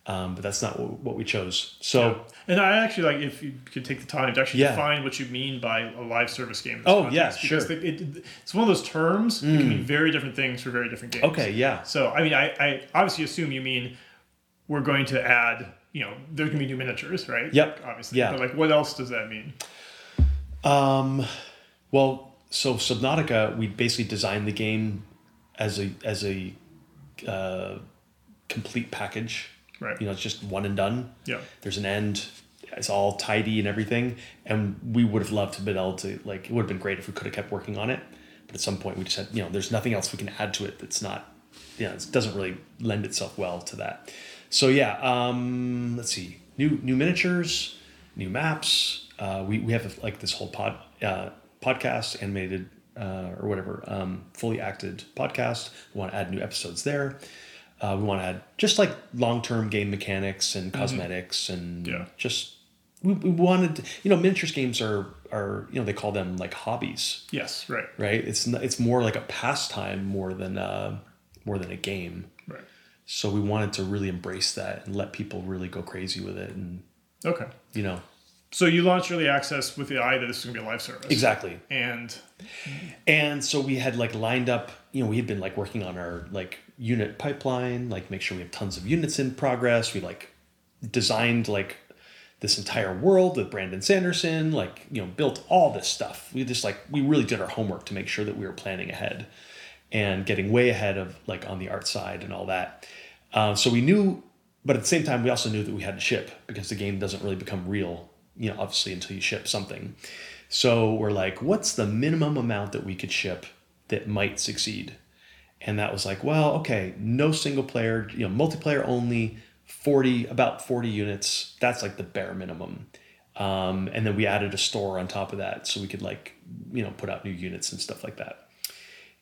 um, but that's not what, what we chose so And I actually like if you could take the time to actually Yeah. define what you mean by a live service game. Oh, context, yeah, because sure. Mm. it, it's one of those terms that can mean very different things for very different games. okay yeah So I mean, I, I obviously assume you mean we're going to add. You know, there's gonna be new miniatures, right? Yep. Obviously. Yeah. But like, what else does that mean? Um, well, so Subnautica, we basically designed the game as a as a uh, complete package. Right. You know, it's just one and done. Yeah. There's an end. It's all tidy and everything. And we would have loved to been able to like. It would have been great if we could have kept working on it. But at some point, we just had you know, there's nothing else we can add to it that's not. You know, it doesn't really lend itself well to that. So yeah, um, let's see, new new miniatures, new maps. Uh, we we have like this whole pod uh, podcast animated uh, or whatever um, fully acted podcast. We want to add new episodes there. Uh, we want to add just like long term game mechanics and cosmetics and Yeah. just we, we wanted you know miniatures games are are you know they call them like hobbies Yes. Right. right it's n- it's more like a pastime more than uh more than a game Right. so we wanted to really embrace that and let people really go crazy with it and Okay. you know So you launched early access with the eye that this is gonna be a live service. exactly And and so we had like lined up you know we had been like working on our like unit pipeline like make sure we have tons of units in progress. We like designed like this entire world with brandon sanderson like you know built all this stuff. We just like we really did our homework to make sure that we were planning ahead and getting way ahead of like on the art side and all that. Uh, so we knew but at the same time we also knew that we had to ship because the game doesn't really become real you know obviously until you ship something. So we're like what's the minimum amount that we could ship that might succeed and that was like well okay no single player you know multiplayer only 40 about 40 units. That's like the bare minimum. Um, and then we added a store on top of that so we could like you know put out new units and stuff like that.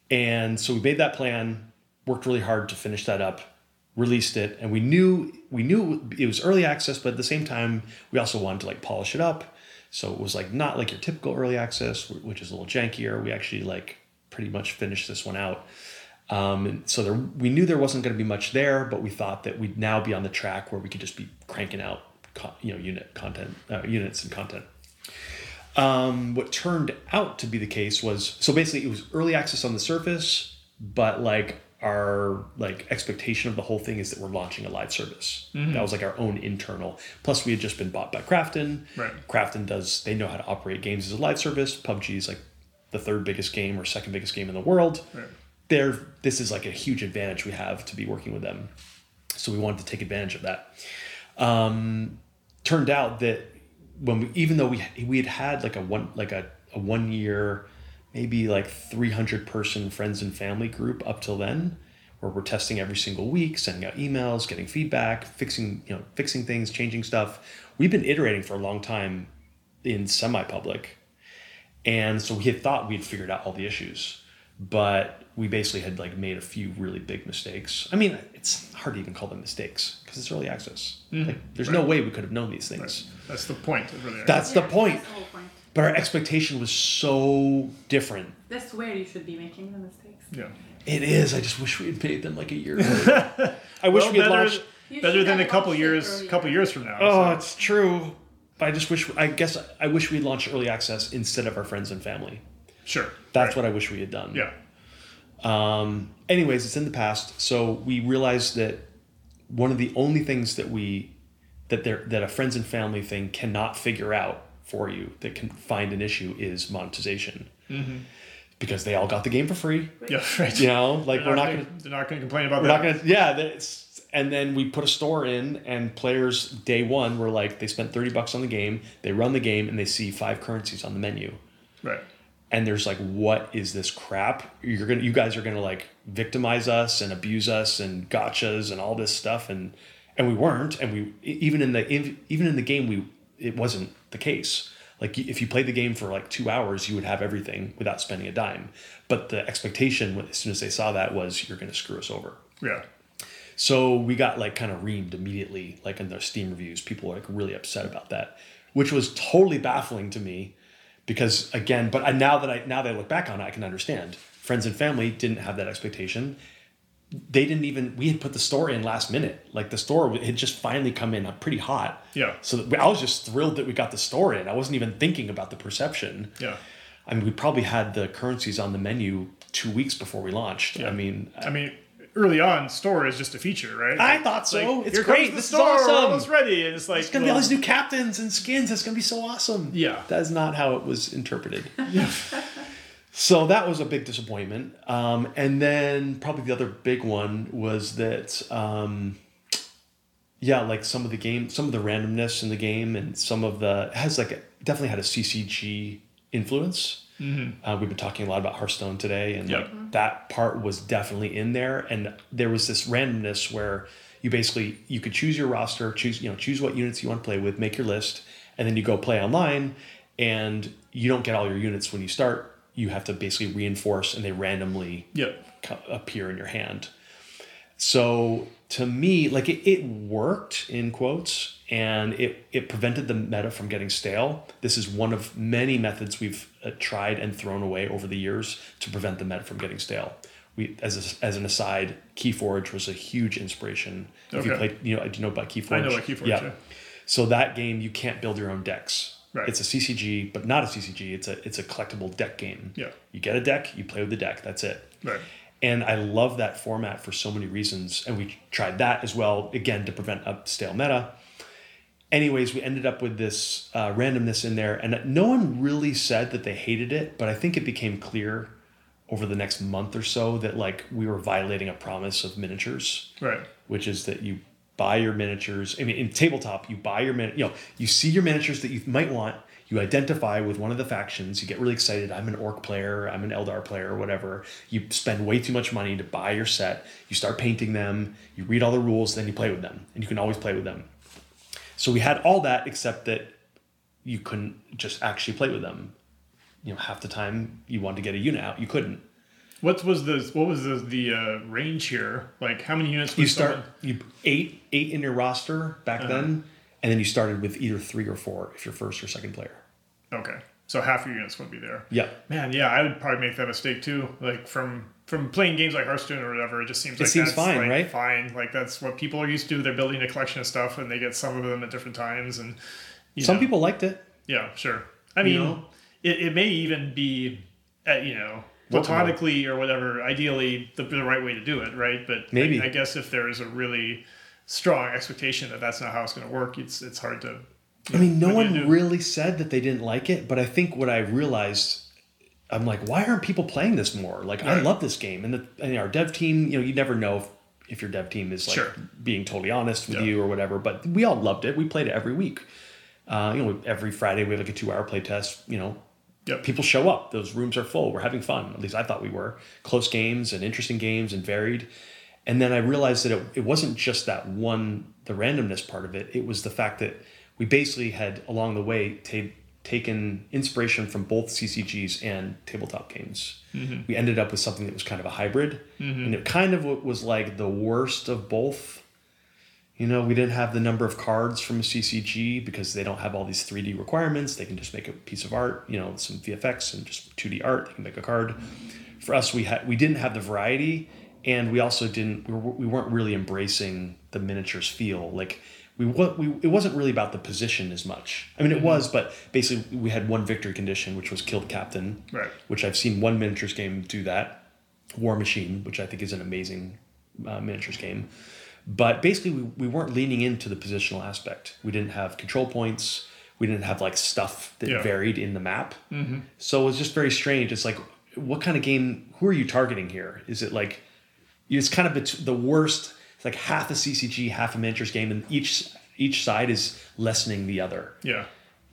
And so we made that plan worked really hard to finish that up released it and we knew we knew it was early access but at the same time we also wanted to like polish it up. So it was like not like your typical early access which is a little jankier. We actually like pretty much finished this one out um, and so there, we knew there wasn't going to be much there, but we thought that we'd now be on the track where we could just be cranking out, co- you know, unit content, uh, units and content. Um, what turned out to be the case was so basically it was early access on the surface, but like our like expectation of the whole thing is that we're launching a live service. That was like our own internal. Plus, we had just been bought by Krafton. Right. Krafton does they know how to operate games as a live service. PUBG is like the third biggest game or second biggest game in the world Right. They're this is like a huge advantage we have to be working with them. So we wanted to take advantage of that. Um, turned out that when we even though we we had had like a one like a, a one year maybe like 300 person friends and family group up till then where we're testing every single week sending out emails getting feedback fixing you know fixing things changing stuff. We've been iterating for a long time in semi-public. And so we had thought we had figured out all the issues but we basically had like made a few really big mistakes i mean it's hard to even call them mistakes because it's early access mm-hmm. like there's no way we could have known these things That's the point. Of really that's the point That's the whole point. but our expectation was so different That's where you should be making the mistakes. yeah. it is i just wish we had made them like a year ago i wish Well, we had better, launched You better than a couple years, earlier. couple years from now. oh so. it's true But i just wish i guess i wish we'd launched early access instead of our friends and family sure. That's Right. what i wish we had done Yeah. Um, anyways, it's in the past. So we realized that one of the only things that we that there that a friends and family thing cannot figure out for you that can find an issue is monetization. because they all got the game for free. Yeah, right. You know, like They're we're not gonna, gonna they're not going to complain about we're that. not gonna yeah. And then we put a store in, and players day one were like they spent thirty bucks on the game. They run the game, and they see five currencies on the menu Right. And there's like what is this crap? You're gonna you guys are gonna like victimize us and abuse us and gotchas and all this stuff and and we weren't and we even in the even in the game we it wasn't the case. Like if you played the game for like two hours you would have everything without spending a dime. But the expectation as soon as they saw that was you're gonna screw us over. Yeah. so we got like kind of reamed immediately, like in the Steam reviews. People were like really upset about that, which was totally baffling to me, because again, but I, now that I now that I look back on it, I can understand. Friends and family didn't have that expectation. They didn't even. We had put the store in last minute. Like the store had just finally come in pretty hot. Yeah. So that- I was just thrilled that we got the store in. I wasn't even thinking about the perception. Yeah. I mean, we probably had the currencies on the menu two weeks before we launched. Yeah. I mean, I mean, early on, store is just a feature, right? I thought so. Like, It's great. Comes the This is store. We're awesome. almost ready, and it's like It's gonna be all these new captains and skins. It's gonna be so awesome. Yeah. that is not how it was interpreted. so that was a big disappointment. Um, and then probably the other big one was that, um, yeah, like some of the game, some of the randomness in the game, and some of the has like a, definitely had a CCG influence. Uh, we've been talking a lot about Hearthstone today, and Yep. like that part was definitely in there. And there was this randomness where you basically you could choose your roster, choose you know choose what units you want to play with, make your list, and then you go play online, and you don't get all your units when you start. You have to basically reinforce, and they randomly Yeah. co- appear in your hand. So to me, like it, it worked in quotes and it, it prevented the meta from getting stale. This is one of many methods we've uh, tried and thrown away over the years to prevent the meta from getting stale. We, as, a, as an aside, Keyforge was a huge inspiration. If you Okay. played, you know, do you know about Keyforge? I know about Keyforge, yeah. So that game, you can't build your own decks. Right. It's a CCG, but not a CCG. It's a it's a collectible deck game. Yeah. You get a deck, you play with the deck. That's it. Right. And I love that format for so many reasons. And we tried that as well, again, to prevent a stale meta. Anyways, we ended up with this uh, randomness in there. And no one really said that they hated it, but I think it became clear over the next month or so that like we were violating a promise of miniatures Right. which is that you buy your miniatures. I mean, in tabletop, you buy your min. You know, you see your miniatures that you might want. You identify with one of the factions. You get really excited. I'm an orc player. I'm an Eldar player, or whatever. You spend way too much money to buy your set. You start painting them. You read all the rules. Then you play with them, and you can always play with them. So we had all that, except that you couldn't just actually play with them. You know, half the time you wanted to get a unit out, you couldn't. What was the what was the the uh, range here? Like how many units? You start someone- you eight eight in your roster back Uh-huh. then, and then you started with either three or four if you're first or second player. Okay, so half your units would be there. Yeah, Man, yeah, I would probably make that mistake too. Like from from playing games like Hearthstone or whatever, it just seems like seems that's fine, like, right? Fine, like that's what people are used to. They're building a collection of stuff, and they get some of them at different times. And you some know, people liked it. yeah, sure. I mean, know? it, it may even be, uh, you know, platonically or whatever. Ideally, the, the right way to do it, right? But Maybe. I, I guess if there is a really strong expectation that that's not how it's going to work, it's it's hard to. I mean, no what do you one really said that they didn't like it, but I think what I realized, I'm like, why aren't people playing this more? Like, I love this game, and, the, and our dev team, you know, you never know if, if your dev team is like Sure. being totally honest with Yeah. you or whatever. But we all loved it. We played it every week. Uh, you know, every Friday we have like a two hour play test. You know, Yep. people show up. Those rooms are full. We're having fun. At least I thought we were. Close games and interesting games and varied. And then I realized that it, it wasn't just that one, the randomness part of it. It was the fact that we basically had along the way taken inspiration from both CCGs and tabletop games. Mm-hmm. We ended up with something that was kind of a hybrid. Mm-hmm. And it kind of was like the worst of both. You know, we didn't have the number of cards from a CCG because they don't have all these 3D requirements. They can just make a piece of art, you know, some VFX and just 2D art. They can make a card. For us, we had we didn't have the variety, and we also didn't we, were, we weren't really embracing the miniatures feel. Like we we it wasn't really about the position as much. I mean, it was, but basically we had one victory condition, which was kill the captain. Right. Which I've seen one miniatures game do that. Warmachine, which I think is an amazing uh, miniatures game. But basically, we, we weren't leaning into the positional aspect. We didn't have control points. We didn't have like stuff that Yeah. varied in the map. So it was just very strange. It's like what kind of game? Who are you targeting here? Is it like it's kind of bet- the worst? Like half a CCG, half a miniatures game, and each each side is lessening the other. Yeah.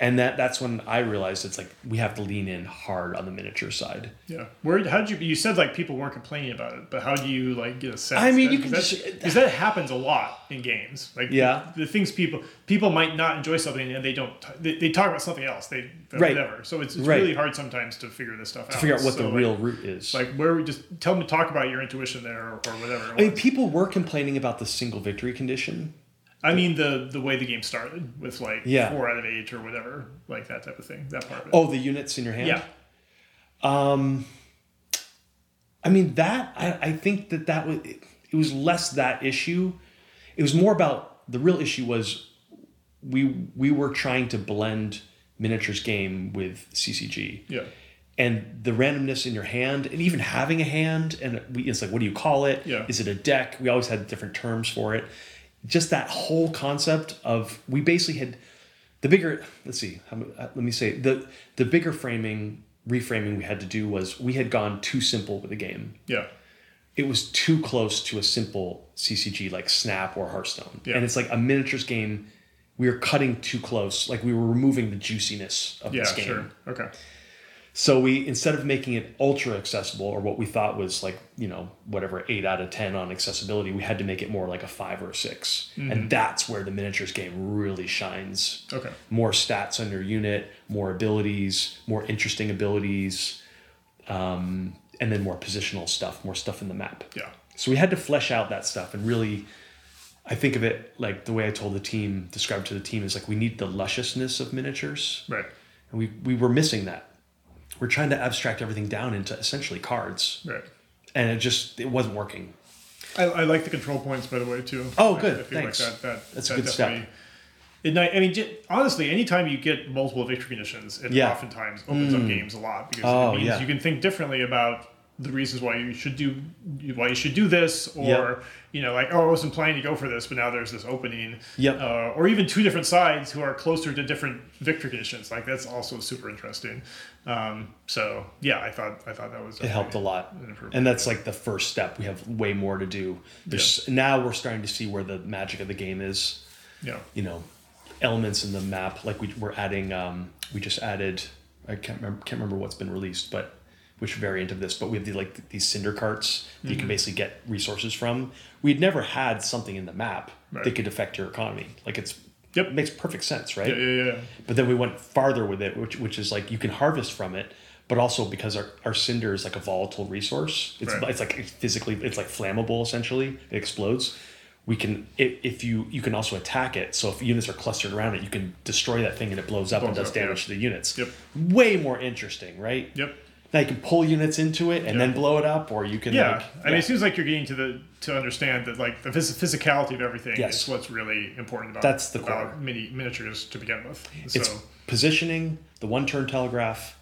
And that that's when I realized it's like we have to lean in hard on the miniature side. Yeah. Where how did you you said like people weren't complaining about it, but how do you like get a sense? I mean, you that- can uh, 'cause just- because that happens a lot in games. Like Yeah. the, the things people people might not enjoy something and they don't they, they talk about something else. They Right. whatever. So it's, it's Right. really hard sometimes to figure this stuff out. To figure out what So, the like- real root is. like where we just tell me talk about your intuition there or, or whatever. I mean, people were complaining about the single victory condition. I mean the the way the game started with like Yeah. four out of eight or whatever, like that type of thing. That part of it. Oh, the units in your hand. yeah. Um. I mean that I, I think that that was it was less that issue. It was more about the real issue was we we were trying to blend miniatures game with CCG. Yeah. And the randomness in your hand, and even having a hand, and we, it's like, what do you call it? Yeah. Is it a deck? We always had different terms for it. Just that whole concept of we basically had the bigger. Let's see. Uh, let me say the the bigger framing reframing we had to do was we had gone too simple with the game Yeah. it was too close to a simple CCG like Snap or Hearthstone. Yeah. And it's like a miniatures game. We were cutting too close. Like we were removing the juiciness of Yeah. this game. Sure. Okay. So we instead of making it ultra accessible or what we thought was like, you know, whatever, eight out of ten on accessibility, we had to make it more like a five or a 6 Mm-hmm. And that's where the miniatures game really shines. Okay. More stats on your unit, more abilities, more interesting abilities, um, and then more positional stuff, more stuff in the map. Yeah. So we had to flesh out that stuff and really, I think of it like the way I told the team, described to the team is like we need the lusciousness of miniatures, Right. and we we were missing that. We're trying to abstract everything down into essentially cards, Right. and it just it wasn't working. I, I like the control points, by the way, too. Oh, I- good. I Thanks. like that, that, That's a good step. I mean, honestly, anytime you get multiple victory conditions, it Yeah. Mm. oftentimes opens up games a lot because Oh, it means yeah. you can think differently about the reasons why you should do why you should do this, or Yep. You know, like oh, I wasn't planning to go for this, but now there's this opening. Yep. Uh, or even two different sides who are closer to different victory conditions. Like that's also super interesting. Um, so yeah, I thought I thought that was It helped a lot, an and that's like the first step. We have way more to do. There's now we're starting to see where the magic of the game is. Yeah. you know elements in the map like we, we're adding um, we just added i can't remember can't remember what's been released but which variant of this but we have the like these cinder carts that you Mm-hmm. can basically get resources from we'd never had something in the map Right. that could affect your economy like it's Yep. it makes perfect sense right Yeah, yeah, yeah. but then we went farther with it which which is like you can harvest from it but also because our, our cinder is like a volatile resource it's, Right. it's like it's physically it's like flammable essentially it explodes we can if, if you you can also attack it so if units are clustered around it you can destroy that thing and it blows up and does up, yeah. damage to the units Yep. way more interesting right Yep. Now you can pull units into it and Yeah. then blow it up or you can Yeah, like I mean, it seems like you're getting to the to understand that like the phys- physicality of everything Yes. is what's really important about That's the about core. mini miniatures to begin with. So it's positioning the one turn telegraph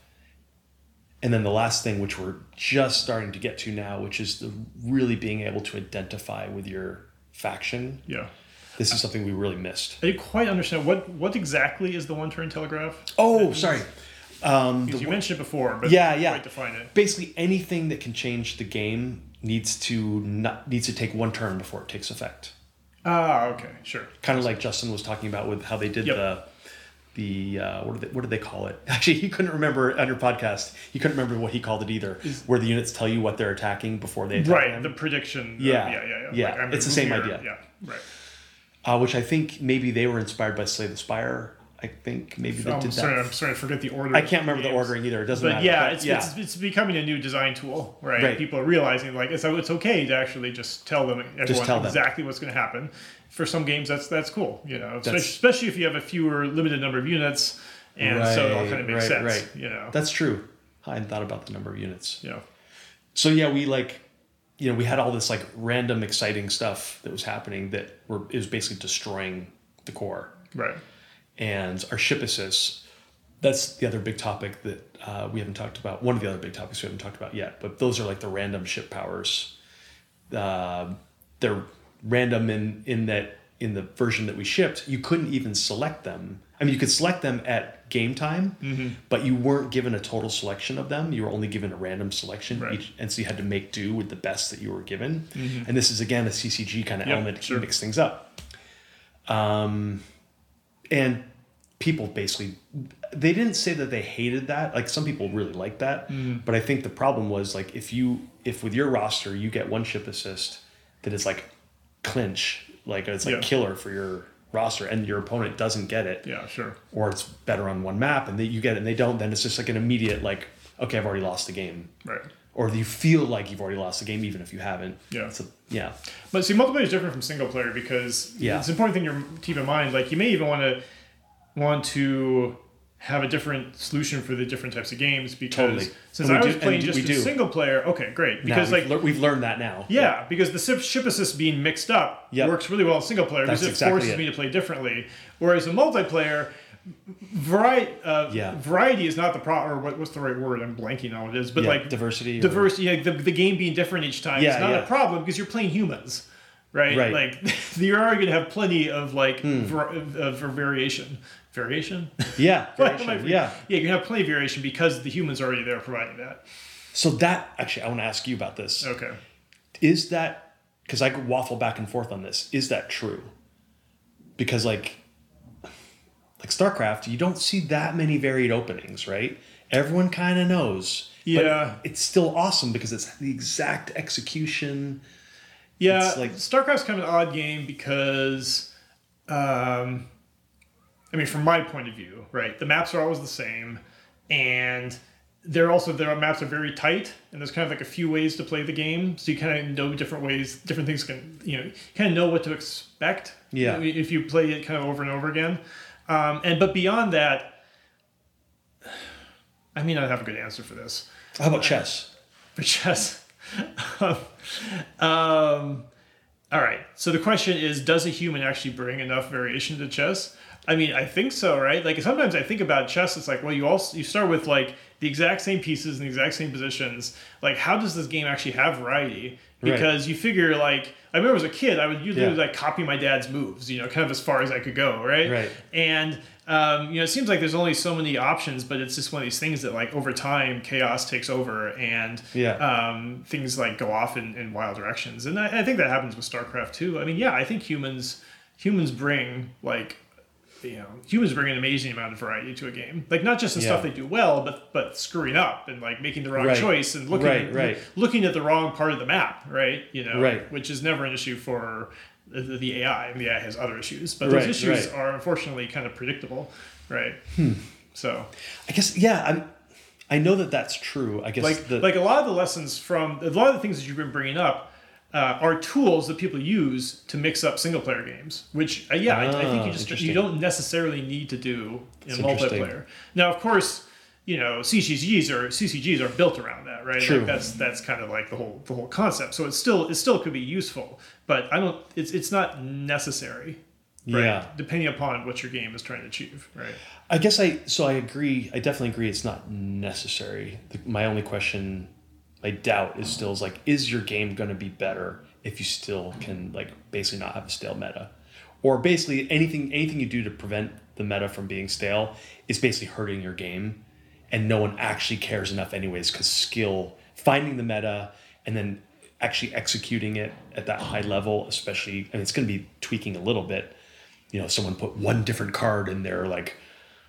and then the last thing which we're just starting to get to now which is the really being able to identify with your faction yeah, this is something we really missed I didn't quite understand what what exactly is the one turn telegraph. oh sorry Because you mentioned it before, but Yeah, yeah. quite define it. basically anything that can change the game needs to not needs to take one turn before it takes effect Ah, okay, sure. kind of like justin was talking about with how they did Yep. the the uh, what did they what did they call it? Actually, he couldn't remember on your podcast. He couldn't remember what he called it either. where the units tell you what they're attacking before they attack Right, them. the prediction. of- Yeah, yeah, yeah, yeah. yeah, I'm it's the same move idea. Yeah, right. uh, which I think maybe they were inspired by Slay the Spire. I think maybe they oh, I'm did sorry, that. I'm sorry, I forget the order. I can't remember the names. ordering either. It doesn't But matter. yeah, But it's, yeah, It's, it's becoming a new design tool, right? Right. People are realizing like it's it's okay to actually just tell them everyone tell them. exactly what's going to happen. For some games, that's that's cool, you know, especially, especially if you have a fewer limited number of units, and so it all kind of Right, makes right, sense, right. you know. that's true. I hadn't thought about the number of units. yeah, So yeah, we like, you know, we had all this like random exciting stuff that was happening that were it was basically destroying the core. right. And our ship assists. That's the other big topic that uh, we haven't talked about. One of the other big topics we haven't talked about yet, but those are like the random ship powers. Uh, they're random in in that in the version that we shipped, you couldn't even select them. I mean, you could select them at game time, Mm-hmm. but you weren't given a total selection of them. You were only given a random selection, Right. each, and so you had to make do with the best that you were given. And this is again a CCG kind of Yep, element sure. to mix things up. Um, and people basically they didn't say that they hated that like some people really liked that mm-hmm. but i think the problem was like if you if with your roster you get one ship assist that is like clinch like it's like Yeah. killer for your roster and your opponent doesn't get it Yeah, sure. or it's better on one map and they, you get it and they don't then it's just like an immediate like okay i've already lost the game Right. or you feel like you've already lost the game even if you haven't Yeah. so yeah But see, multiplayer is different from single player because Yeah. it's an important thing to keep in mind. Like you may even want to want to have a different solution for the different types of games because Totally. since I was do- playing just a do. single player, okay, great. Now Because we've, like lear- we've learned that now yeah, because the ship, ship assist being mixed up Yep. works really well in single player That's because it exactly forces it. me to play differently. Whereas in multiplayer, variety uh, Yeah. variety is not the problem. Or what, what's the right word? I'm blanking on what it is. But Yeah, like diversity or- diversity, yeah, the, the game being different each time Yeah, is not yeah. a problem because you're playing humans. Right? Right. Hmm. like you're already gonna have plenty of like var- uh, for variation, variation. yeah What am I variation, yeah yeah, you have plenty of variation because the humans are already there providing that. So that actually, I want to ask you about this. Okay. Is that because I could waffle back and forth on this? Is that true? Because like, like StarCraft, you don't see that many varied openings, right? Everyone kind of knows. But Yeah. it's still awesome because it's the exact execution. Yeah, It's like- StarCraft's kind of an odd game because, um, I mean, from my point of view, right, the maps are always the same, and they're also their maps are very tight, and there's kind of like a few ways to play the game, so you kind of know different ways, different things can, you know, kind of know what to expect. Yeah. if you play it kind of over and over again, um, and but beyond that, I mean, I have a good answer for this How about chess? for chess. um, all right. So the question is, does a human actually bring enough variation to chess? I mean, I think so, right? Like sometimes I think about chess. It's like, well, you also you start with like the exact same pieces in the exact same positions. Like, how does this game actually have variety? Right. Because you figure, like, I remember as a kid, I would usually Yeah. like copy my dad's moves, you know, kind of as far as I could go, right? Right. And um, you know, it seems like there's only so many options, but it's just one of these things that, like, over time, chaos takes over, and Yeah. um, things like go off in, in wild directions. And I, I think that happens with StarCraft too. I mean, yeah, I think humans humans bring like you know humans bring an amazing amount of variety to a game. Like not just the stuff they do well, but but screwing up and like making the wrong Right. choice and looking Right, at, right. looking at the wrong part of the map, right? You know, Right. which is never an issue for the, the AI. Mean, the AI has other issues, but those issues are unfortunately kind of predictable, right? Hmm. So I guess yeah. I'm. I know that that's true. I guess like the, like a lot of the lessons from a lot of the things that you've been bringing up uh, are tools that people use to mix up single player games. Which uh, yeah, I, I think Ah, you just you don't necessarily need to do in That's multiplayer. Now, of course. You know, CCGs are CCGs are built around that, right? True. Like that's that's kind of like the whole the whole concept. So it still it still could be useful, but I don't. It's it's not necessary. Right? Yeah. Depending upon what your game is trying to achieve, right? I guess I so I agree. I definitely agree. It's not necessary. The, my only question, my doubt is still is like, is your game going to be better if you still can like basically not have a stale meta, or basically anything anything you do to prevent the meta from being stale is basically hurting your game, and no one actually cares enough anyways because skill finding the meta and then actually executing it at that high level, especially I and it's going to be tweaking a little bit. You know, someone put one different card in their like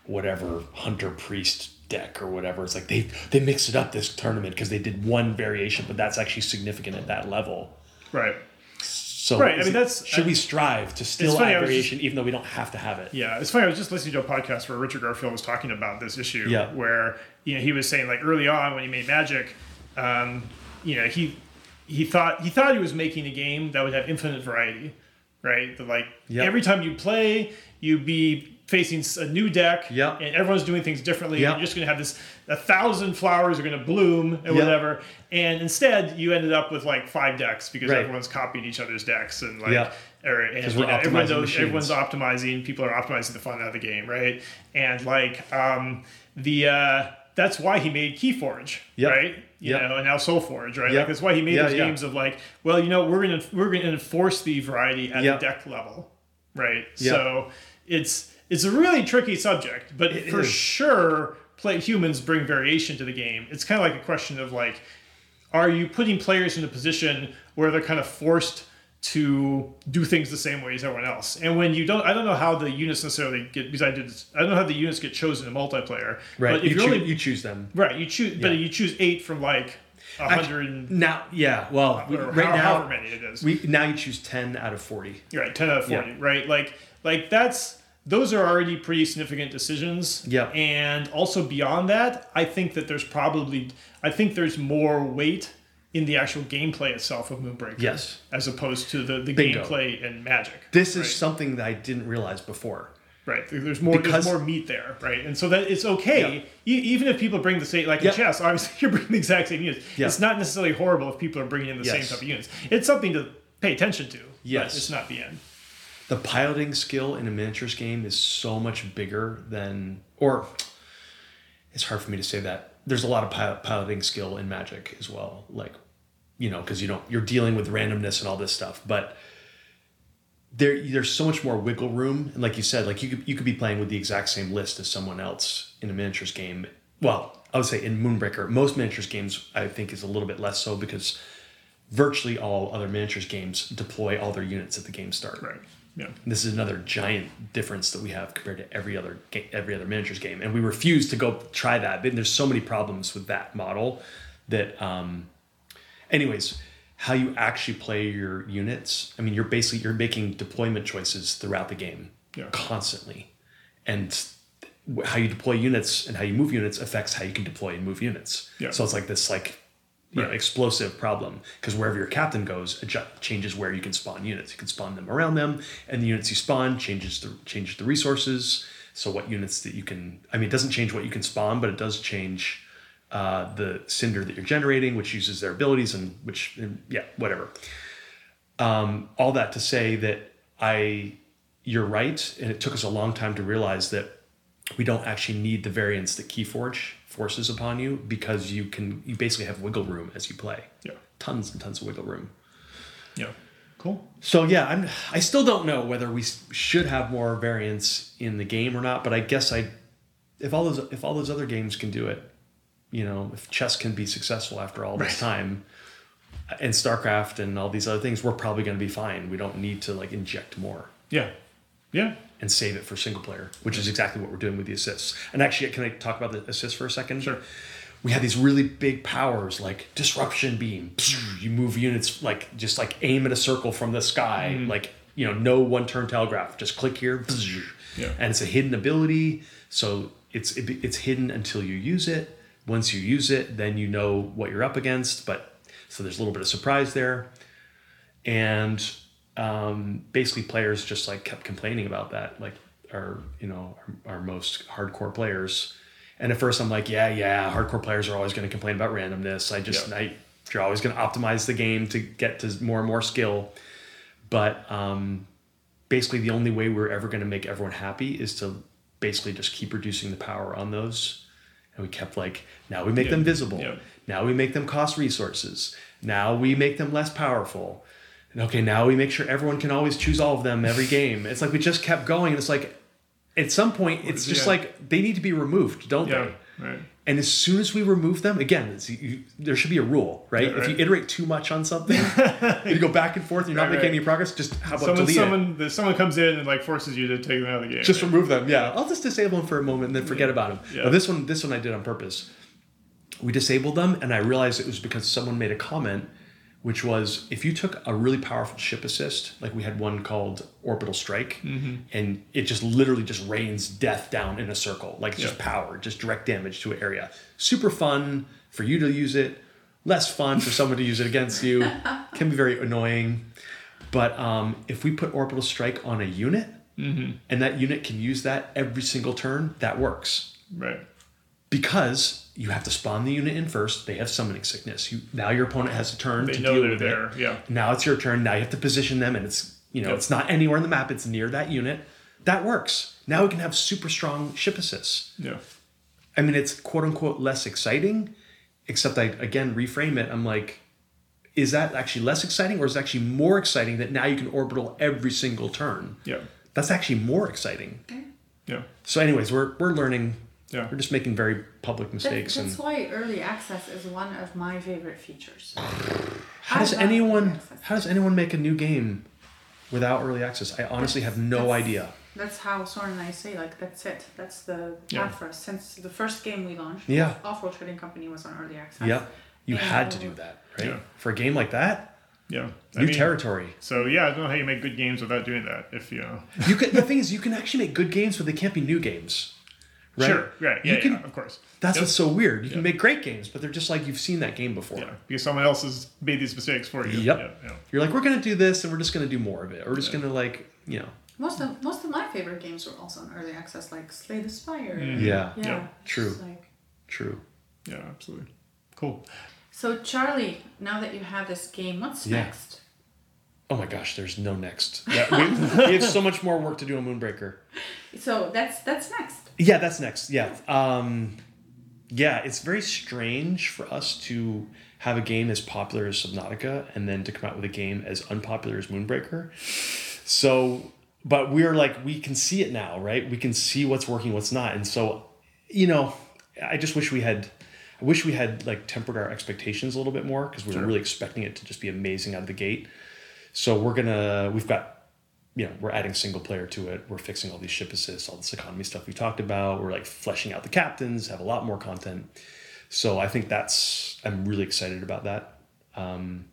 whatever hunter priest deck or whatever. It's like they they mixed it up this tournament because they did one variation, but that's actually significant at that level. Right. So Right, I mean, that's- should I- we strive to still funny, add variation even though we don't have to have it? Yeah, it's funny. I was just listening to a podcast where Richard Garfield was talking about this issue. Yeah. Where you know he was saying like early on when he made Magic, um, you know he he thought he thought he was making a game that would have infinite variety, right? That like Yep. every time you play, you'd be facing a new deck, Yep. and everyone's doing things differently. Yep. And you're just going to have this a thousand flowers are going to bloom and Yep. whatever. And instead, you ended up with like five decks because Right. everyone's copying each other's decks and like. Yep. Or, and, 'Cause you we're know, everyone optimizing knows, everyone's optimizing. People are optimizing the fun out of the game, right? And like um, the uh, that's why he made KeyForge, Yep. right? You Yep. know, and now SolForge, right? Yep. Like that's why he made Yeah, those yeah. games of like, well, you know, we're gonna we're gonna enforce the variety at Yep. the deck level, right? So it's it's a really tricky subject, but It for is. sure, play humans bring variation to the game. It's kind of like a question of like, are you putting players in a position where they're kind of forced to do things the same way as everyone else? And when you don't, I don't know how the units necessarily get because I did, I don't know how the units get chosen in multiplayer. Right. But if you, choo- only you choose them. right, you choose, but you choose eight from like a hundred and Now, yeah. Well, we- right how- now, however many it is. we now you choose ten out of forty. You're right, ten out of forty, Yeah. right? Like, like that's those are already pretty significant decisions. Yeah. And also beyond that, I think that there's probably, I think there's more weight in the actual gameplay itself of Moonbreaker. Yes. As opposed to the, the Bingo. gameplay and magic. This is something that I didn't realize before. Right. There's more. Because- there's more meat there, right? And so that it's okay, e- even if people bring the same, like Yeah. in chess, obviously you're bringing the exact same units. Yeah. It's not necessarily horrible if people are bringing in the Yes. same type of units. It's something to pay attention to. Yes. But it's not the end. The piloting skill in a miniatures game is so much bigger than or it's hard for me to say that. There's a lot of pilot, piloting skill in magic as well like you know because you don't you're dealing with randomness and all this stuff but there there's so much more wiggle room. And like you said like you could you could be playing with the exact same list as someone else in a miniatures game. Well i would say in moonbreaker most miniatures games i think is a little bit less so because virtually all other miniatures games deploy all their units at the game start. Right. Yeah. this is another giant difference that we have compared to every other ga- every other miniatures game, and we refuse to go try that. There's so many problems with that model that, um, anyways, how you actually play your units. I mean, you're basically you're making deployment choices throughout the game Yeah. constantly, and how you deploy units and how you move units affects how you can deploy and move units. Yeah. So it's like this like you know, explosive problem because wherever your captain goes, it changes where you can spawn units. You can spawn them around them, and the units you spawn changes the changes the resources. So what units that you can? I mean, it doesn't change what you can spawn, but it does change uh, the cinder that you're generating, which uses their abilities and which yeah, whatever. Um, all that to say that I, you're right, and it took us a long time to realize that we don't actually need the variants that Keyforge forces upon you because you can you basically have wiggle room as you play. Yeah. Tons and tons of wiggle room. Yeah. Cool. So yeah, I'm I still don't know whether we should have more variance in the game or not, but I guess I if all those if all those other games can do it, you know, if chess can be successful after all this time uh, and StarCraft and all these other things, we're probably going to be fine. We don't need to like inject more Yeah. Yeah. And save it for single player, which is exactly what we're doing with the assists. And actually, can I talk about the assists for a second? Sure. We have these really big powers like disruption beam. You move units like just like aim at a circle from the sky, mm-hmm. like you know, no one turn telegraph. Just click here, Yeah. and it's a hidden ability. So it's it, it's hidden until you use it. Once you use it, then you know what you're up against. But so there's a little bit of surprise there and um, basically players just like kept complaining about that like our you know our, our most hardcore players. And at first i'm like yeah yeah hardcore players are always going to complain about randomness. I just. I, you're always going to optimize the game to get to more and more skill. But um, basically the only way we're ever going to make everyone happy is to basically just keep reducing the power on those. And we kept like now we make them visible. Now we make them cost resources. Now we make them less powerful and okay now we make sure everyone can always choose all of them every game it's like we just kept going and it's like at some point it's just Yeah. like they need to be removed don't Yeah. they Right. and as soon as we remove them, again, it's, you, there should be a rule, right? Yeah, If you iterate too much on something, you go back and forth, and you're not Right, making right. any progress. Just how about Someone, delete it? someone, the, someone comes in and like forces you to take them out of the game. Just remove them. Yeah, I'll just disable them for a moment and then forget about them. Yeah. But this one, this one I did on purpose. We disabled them, and I realized it was because someone made a comment, which was if you took a really powerful ship assist, like we had one called Orbital Strike, Mm-hmm. and it just literally just rains death down in a circle, like it's just power, just direct damage to an area. Super fun for you to use it, less fun for someone to use it against you. Can be very annoying. But um, if we put Orbital Strike on a unit, Mm-hmm. and that unit can use that every single turn, that works. Right. Because you have to spawn the unit in first. They have summoning sickness. You now your opponent has a turn They to know deal they're with there. it. Yeah. Now it's your turn. Now you have to position them, and it's you know Yep. it's not anywhere on the map. It's near that unit. That works. Now we can have super strong ship assists. Yeah. I mean, it's quote unquote less exciting, except I again reframe it. I'm like, is that actually less exciting, or is it actually more exciting that now you can orbital every single turn? Yeah. that's actually more exciting. Yeah. So, anyways, we're we're learning. Yeah. We're just making very public That, mistakes. that's and why early access is one of my favorite features. how does I love anyone how does anyone make a new game without early access? I honestly have no That's- idea. That's how Soren and I say, like, that's it. That's the path Yeah. for us. Since the first game we launched, Yeah. Offworld Trading Company was on early access. Yeah, You And- had to do that, right? Yeah. For a game like that, Yeah. new territory. So yeah, I don't know how you make good games without doing that. If you know. You can, the thing is, you can actually make good games, but they can't be new games. Right? Sure. Right. You Yeah. can- yeah. Of course. That's Yep. what's so weird. You can make great games, but they're just like you've seen that game before. Yeah. Because someone else has made these mistakes for you. Yep. Yeah. yeah. You're like, we're gonna do this, and we're just gonna do more of it. We're just Yeah. gonna like, you know, Most of most of my favorite games were also on early access, like Slay the Spire. Mhm. yeah, Yeah. Yeah. True. Like- true. Yeah. Absolutely. Cool. so Charlie, now that you have this game, what's Yeah. next? Oh my gosh, there's no next. Yeah, we, we have so much more work to do on Moonbreaker. So that's that's next. Yeah, that's next. Yeah. Um, yeah, it's very strange for us to have a game as popular as Subnautica and then to come out with a game as unpopular as Moonbreaker. So, but we're like, we can see it now, right? We can see what's working, what's not. And so, you know, I just wish we had, I wish we had like tempered our expectations a little bit more because we Sure. were really expecting it to just be amazing out of the gate. So we're gonna, we've got you know, we're adding single player to it. We're fixing all these ship assists, all this economy stuff we talked about. We're like fleshing out the captains, have a lot more content. So I think that's I'm really excited about that. Um,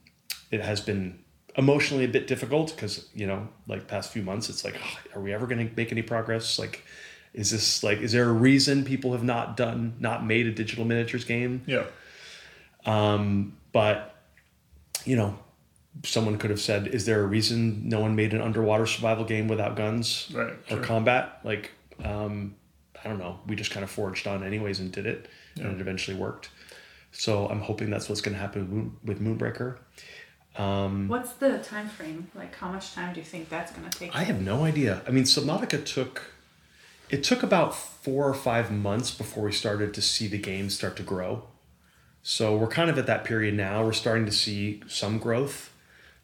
it has been emotionally a bit difficult because you know, like past few months, it's like, "Oh, are we ever going to make any progress? Like, is this like, is there a reason people have not done, not made a digital miniatures game? Yeah. Um, but you know, someone could have said, "Is there a reason no one made an underwater survival game without guns Right. or Sure. combat?" Like, um, I don't know. We just kind of forged on anyways and did it, Yeah. and it eventually worked. So I'm hoping that's what's going to happen with, with Moonbreaker. Um, What's the time frame? Like, how much time do you think that's gonna take? I have no idea. I mean, Subnautica took it took about four or five months before we started to see the game start to grow. So we're kind of at that period now. We're starting to see some growth,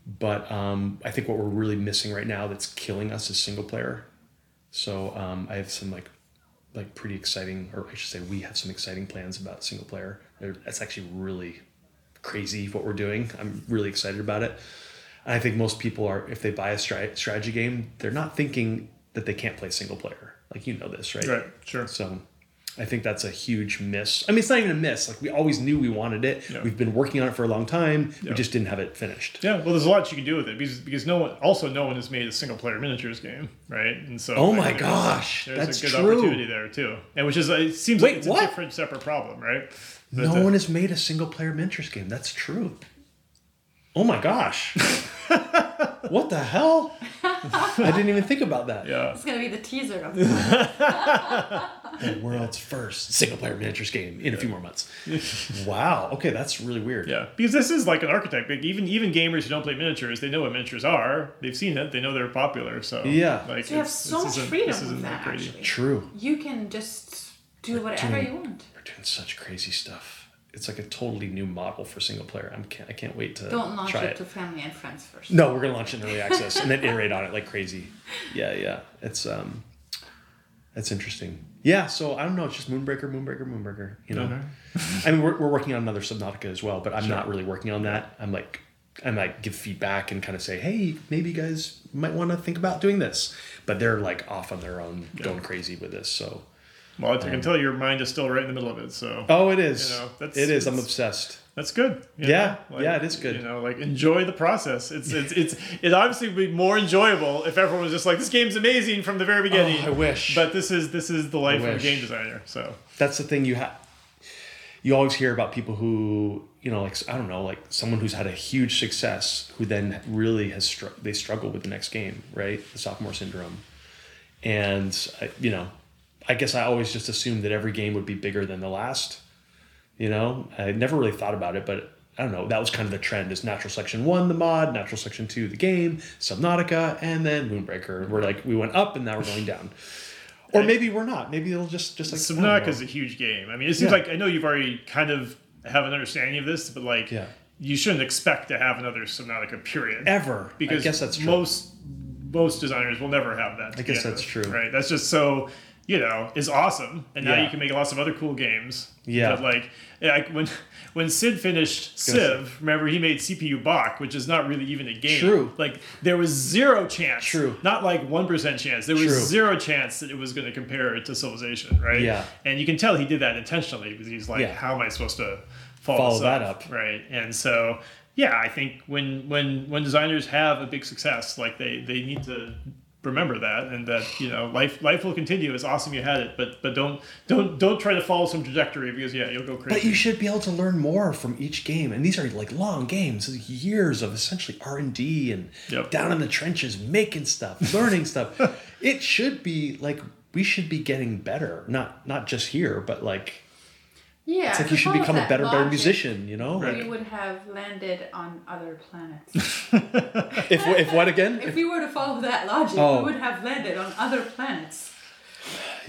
but um, I think what we're really missing right now that's killing us is single player. So um, I have some like like pretty exciting, or I should say, we have some exciting plans about single player. They're, that's actually really crazy what we're doing. I'm really excited about it. And I think most people are, if they buy a strategy game, they're not thinking that they can't play single player. Like you know this, right? Right. Sure. So I think that's a huge miss. I mean, it's not even a miss. Like we always knew we wanted it. Yeah. We've been working on it for a long time. Yeah. We just didn't have it finished. Yeah, well, there's a lot you can do with it because because no one also no one has made a single player miniatures game, right? And so Oh my gosh, there's that's a good true. opportunity there too, and which is uh, it seems Wait, like it's what? a different separate problem, right? But, no one has made a single player miniatures game. That's true. Oh my gosh. what the hell? I didn't even think about that. Yeah, It's gonna be the teaser of The world's first single player miniatures game in a few more months. wow. Okay, that's really weird. yeah, because this is like an archetype. Like even even gamers who don't play miniatures, they know what miniatures are. They've seen it. They know they're popular. So Yeah. like So you have so this much isn't- freedom this with isn't that, crazy. actually. True. You can just do whatever doing- you want. We're doing such crazy stuff. It's like a totally new model for single player. I'm can't, I can't wait to Don't launch try it, it. to family and friends first. No, we're gonna launch it in early access and then iterate on it like crazy. Yeah, yeah. It's um, that's interesting. Yeah. So I don't know. It's just Moonbreaker, Moonbreaker, Moonbreaker. You know. I mean, we're, we're working on another Subnautica as well, but I'm not really working on that. I'm like, I might give feedback and kind of say, hey, maybe you guys might want to think about doing this. But they're like off on their own, going crazy with this. So. Well, I can um, tell your mind is still right in the middle of it. So Oh, it is. You know, that's- it is. I'm obsessed. That's good. Yeah, know? yeah, it is good. You know, like enjoy the process. It's it's it's it obviously would be more enjoyable if everyone was just like this game's amazing from the very oh, beginning. Oh, I wish. But this is this is the life of a game designer. So that's the thing you have you always hear about people who you know like i don't know like someone who's had a huge success who then really has str- they struggle with the next game right the sophomore syndrome and you know i guess i always just assumed that every game would be bigger than the last you know i never really thought about it but i don't know that was kind of the trend is Natural Selection 1 the mod Natural Selection 2 the game subnautica and then moonbreaker we're like we went up and now we're going down or maybe we're not maybe it'll just just like Subnautica is a huge game. I mean, it seems Yeah. like I know you've already kind of have an understanding of this, but like Yeah. you shouldn't expect to have another Subnautica period. ever because I guess that's true. most most designers will never have that. I guess that's true. right? That's just so you know is awesome, and now Yeah. you can make lots of other cool games. Yeah. but like, like when when Sid finished Civ, remember he made CPU Bach, which is not really even a game. True. Like there was zero chance. True. Not like one percent chance. There was True. zero chance that it was going to compare it to Civilization, right? Yeah. And you can tell he did that intentionally because he's like, Yeah. how am I supposed to follow, Follow that up. right? And so, yeah, I think when when when designers have a big success, like they they need to remember that and that you know life life will continue. It's awesome you had it, but but don't don't don't try to follow some trajectory because yeah, you'll go crazy. But you should be able to learn more from each game, and these are like long games, years of essentially R and D and Yep. down in the trenches, making stuff, learning stuff. It should be like we should be getting better, not not just here, but like Yeah, it's like you should become a that better better musician. You know, We like, would have landed on other planets. if if what again? if we were to follow that logic, Oh. we would have landed on other planets.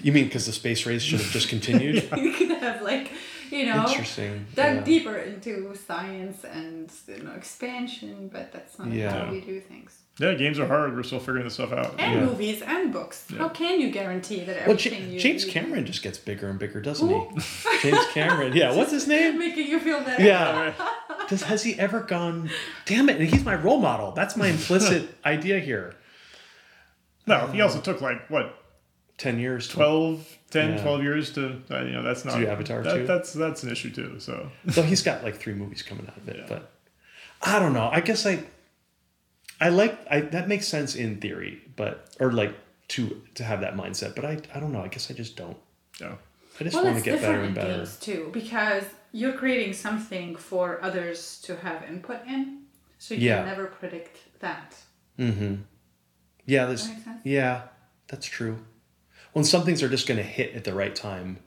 You mean because the space race should have just continued? we could have like, you know, Interesting. dug yeah. deeper into science and you know expansion, but that's not Yeah. how we do things. yeah, games are hard. We're still figuring this stuff out. And Yeah. movies and books. How can you guarantee that Well, everything Ja- you James you Cameron just gets bigger and bigger, doesn't Who? he? James Cameron. Yeah. What's his name? making you feel better? Yeah. Does has he ever gone? Damn it! And he's my role model. That's my implicit idea here. No, he uh, also took like what Ten years. 12, 10, Yeah. 12 years to uh, you know that's not do Avatar that, too? That's that's an issue too. So So he's got like three movies coming out of it, Yeah. but I don't know. I guess I, I like I that makes sense in theory, but or like to to have that mindset, but I I don't know. I guess I just don't. yeah. I just Well, want to get better and better. games too because you're creating something for others to have input in, so you Yeah. can never predict that. Mm-hmm. Yeah, there's That yeah, that's true. When some things are just going to hit at the right time,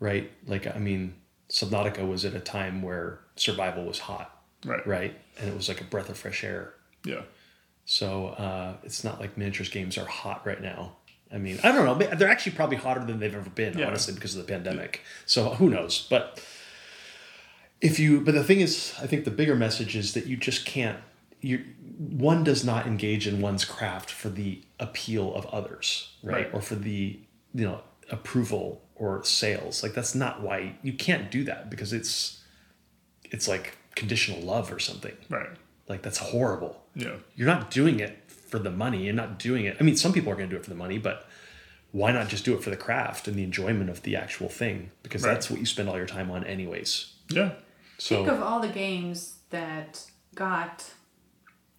right? Like I mean, Subnautica was at a time where survival was hot, Right. right? And it was like a breath of fresh air. Yeah. So uh, it's not like miniatures games are hot right now. I mean, I don't know. They're actually probably hotter than they've ever been, Yeah. honestly, because of the pandemic. So who knows? But if you, but the thing is, I think the bigger message is that you just can't. You one does not engage in one's craft for the appeal of others, right? Right. Or for the you know approval or sales. Like that's not why you can't do that because it's it's like conditional love or something. Right. Like that's horrible Yeah. you're not doing it for the money. You're not doing it. I mean, some people are going to do it for the money, but why not just do it for the craft and the enjoyment of the actual thing? Because Right. that's what you spend all your time on, anyways. Yeah. So think of all the games that got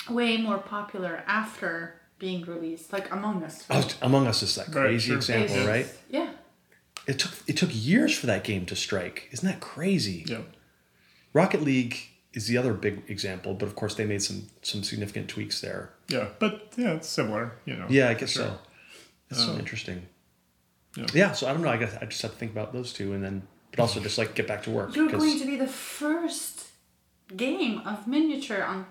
way more popular after being released, like Among Us. Oh, Among Us is that Right, crazy sure. example, It's- right? Yeah. It took it took years for that game to strike. Isn't that crazy? Yeah. Rocket League is the other big example, but of course they made some some significant tweaks there. Yeah. But yeah, it's similar. You know. Yeah, I guess Sure. so. It's so interesting. yeah. Yeah. so I don't know. I guess I just have to think about those two, and then but also just like get back to work. You're 'cause- going to be the first game of miniature on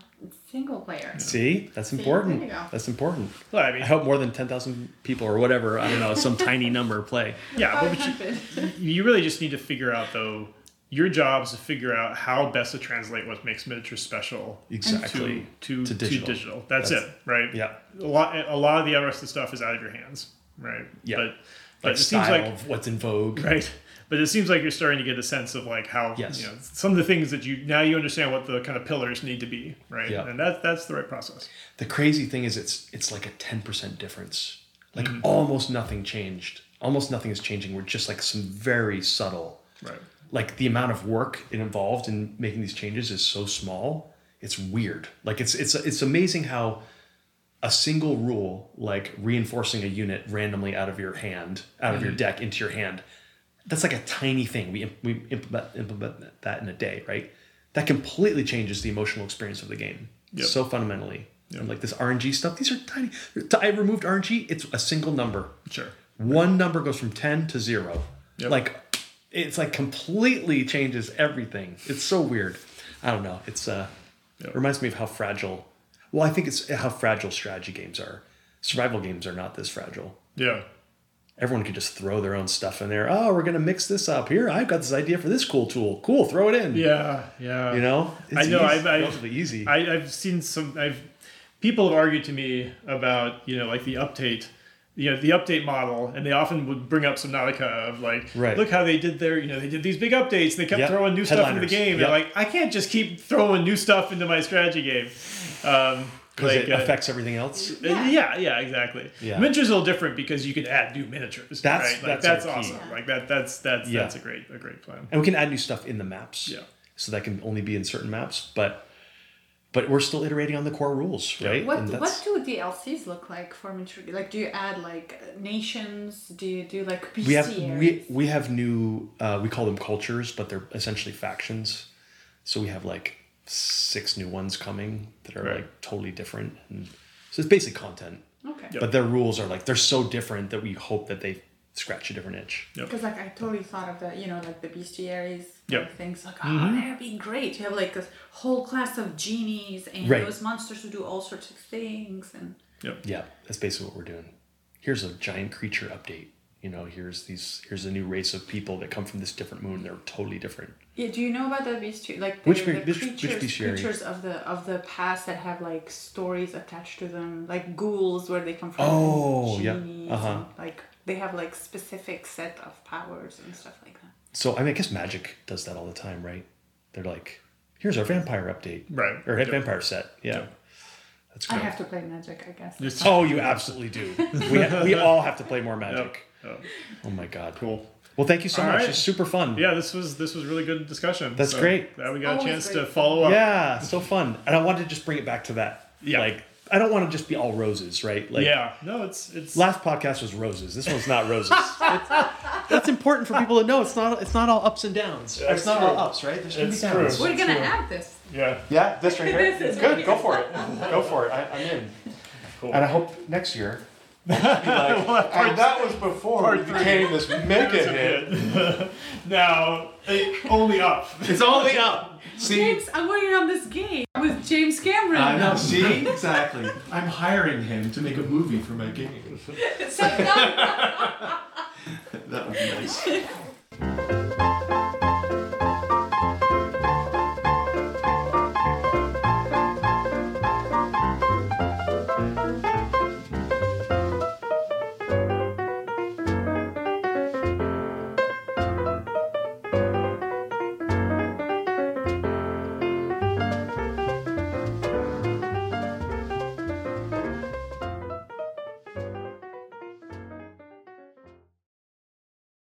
single player. See, that's there important. you go. That's important. Well, I mean, I hope more than ten thousand people or whatever. I don't know, some tiny number play. yeah, but what you, you really just need to figure out though. Your job is to figure out how best to translate what makes miniatures special Exactly. to to, To to digital. digital. That's, That's- it, right? Yeah. A lot a lot of the rest of the stuff is out of your hands, right? Yeah. But but Like it style seems like of what's in vogue. right. But it seems like you're starting to get a sense of like how Yes. you know some of the things that you now you understand what the kind of pillars need to be, right? Yeah. And that that's the right process. The crazy thing is, it's it's like a ten percent difference. Like Mm-hmm. almost nothing changed. Almost nothing is changing. We're just like some very subtle. Right. Like the amount of work involved in making these changes is so small. It's weird. Like it's it's it's amazing how a single rule like reinforcing a unit randomly out of your hand, out of your Mm-hmm. deck into your hand, that's like a tiny thing. We we implement implement that in a day, right? That completely changes the emotional experience of the game Yep. so fundamentally. Yep. And like this RNG stuff, these are tiny. I removed RNG. It's a single number. Sure. One number goes from ten to zero. Yep. Like it's like completely changes everything. It's so weird. I don't know. It's uh Yep. reminds me of how fragile. Well, I think it's how fragile strategy games are. Survival games are not this fragile. Yeah. Everyone can just throw their own stuff in there. Oh, we're gonna mix this up here. I've got this idea for this cool tool. Cool, throw it in. Yeah. Yeah. You know, I know, easy, I've- I've- relatively easy. I, I've seen some. I've people have argued to me about you know like the update you know the update model and they often would bring up some Subnautica of like Right. look how they did their you know they did these big updates they kept Yep. throwing new stuff into the game Yep. and like I can't just keep throwing new stuff into my strategy game um Because like, it uh, affects everything else. uh, yeah, yeah, exactly. Yeah. Miniatures are a little different because you can add new miniatures. That's- right? like, that's that's, our key. awesome. Like that that's that's Yeah. that's a great a great plan. And we can add new stuff in the maps. Yeah. So that can only be in certain maps, but but we're still iterating on the core rules, right? What And what that's- do DLCs look like for miniature? Like, do you add like nations? Do you do like we have bestiaries? we, we have new uh, we call them cultures, but they're essentially factions. So we have like six new ones coming that are Right. like totally different. And so it's basic content. okay. Yep. But their rules are like they're so different that we hope that they scratch a different itch. Yep. Because like I totally thought of the you know like the bestiaries Yep. like things like oh that'd be great. You have like a whole class of genies and Right. those monsters who do all sorts of things and Yeah, that's basically what we're doing. Here's a giant creature update. You know, here's these here's a new race of people that come from this different moon. They're totally different. Yeah. Do you know about the bestiary? Like the, Which the be- which- which creatures, bestiary? creatures of the of the past that have like stories attached to them, like ghouls where they come from. Oh, and yeah. Uh-huh. and, like they have like specific set of powers and stuff like that. So I mean, I guess Magic does that all the time, right? They're like, here's our vampire update, Right. Or Yep. vampire set. Yeah, Yep. that's I have to play magic, I guess. Just- Oh, you absolutely do. we we all have to play more Magic. Yep. Oh my god. Cool. Well, thank you so All much. right. It's super fun. Yeah, this was this was really good discussion. That's So great. Glad we got a Always chance to follow up. Yeah, so fun. And I wanted to just bring it back to that. Yeah. Like, I don't want to just be all roses, right? Like, yeah. No, it's it's Last podcast was roses. This one's not roses. It's- that's important for people to know. It's not. It's not all ups and downs. That's it's not true. all ups, right? There's gonna It's be downs. true. We're gonna have this. yeah. Yeah, this right here. This is Good. Go for it. Go for it. I, I'm in. Cool. And I hope next year. Well, And that was before it became this mega hit. now only up. It's only up. See, James, I'm working on this game with James Cameron. I know. See, exactly. I'm hiring him to make a movie for my game. That would be nice.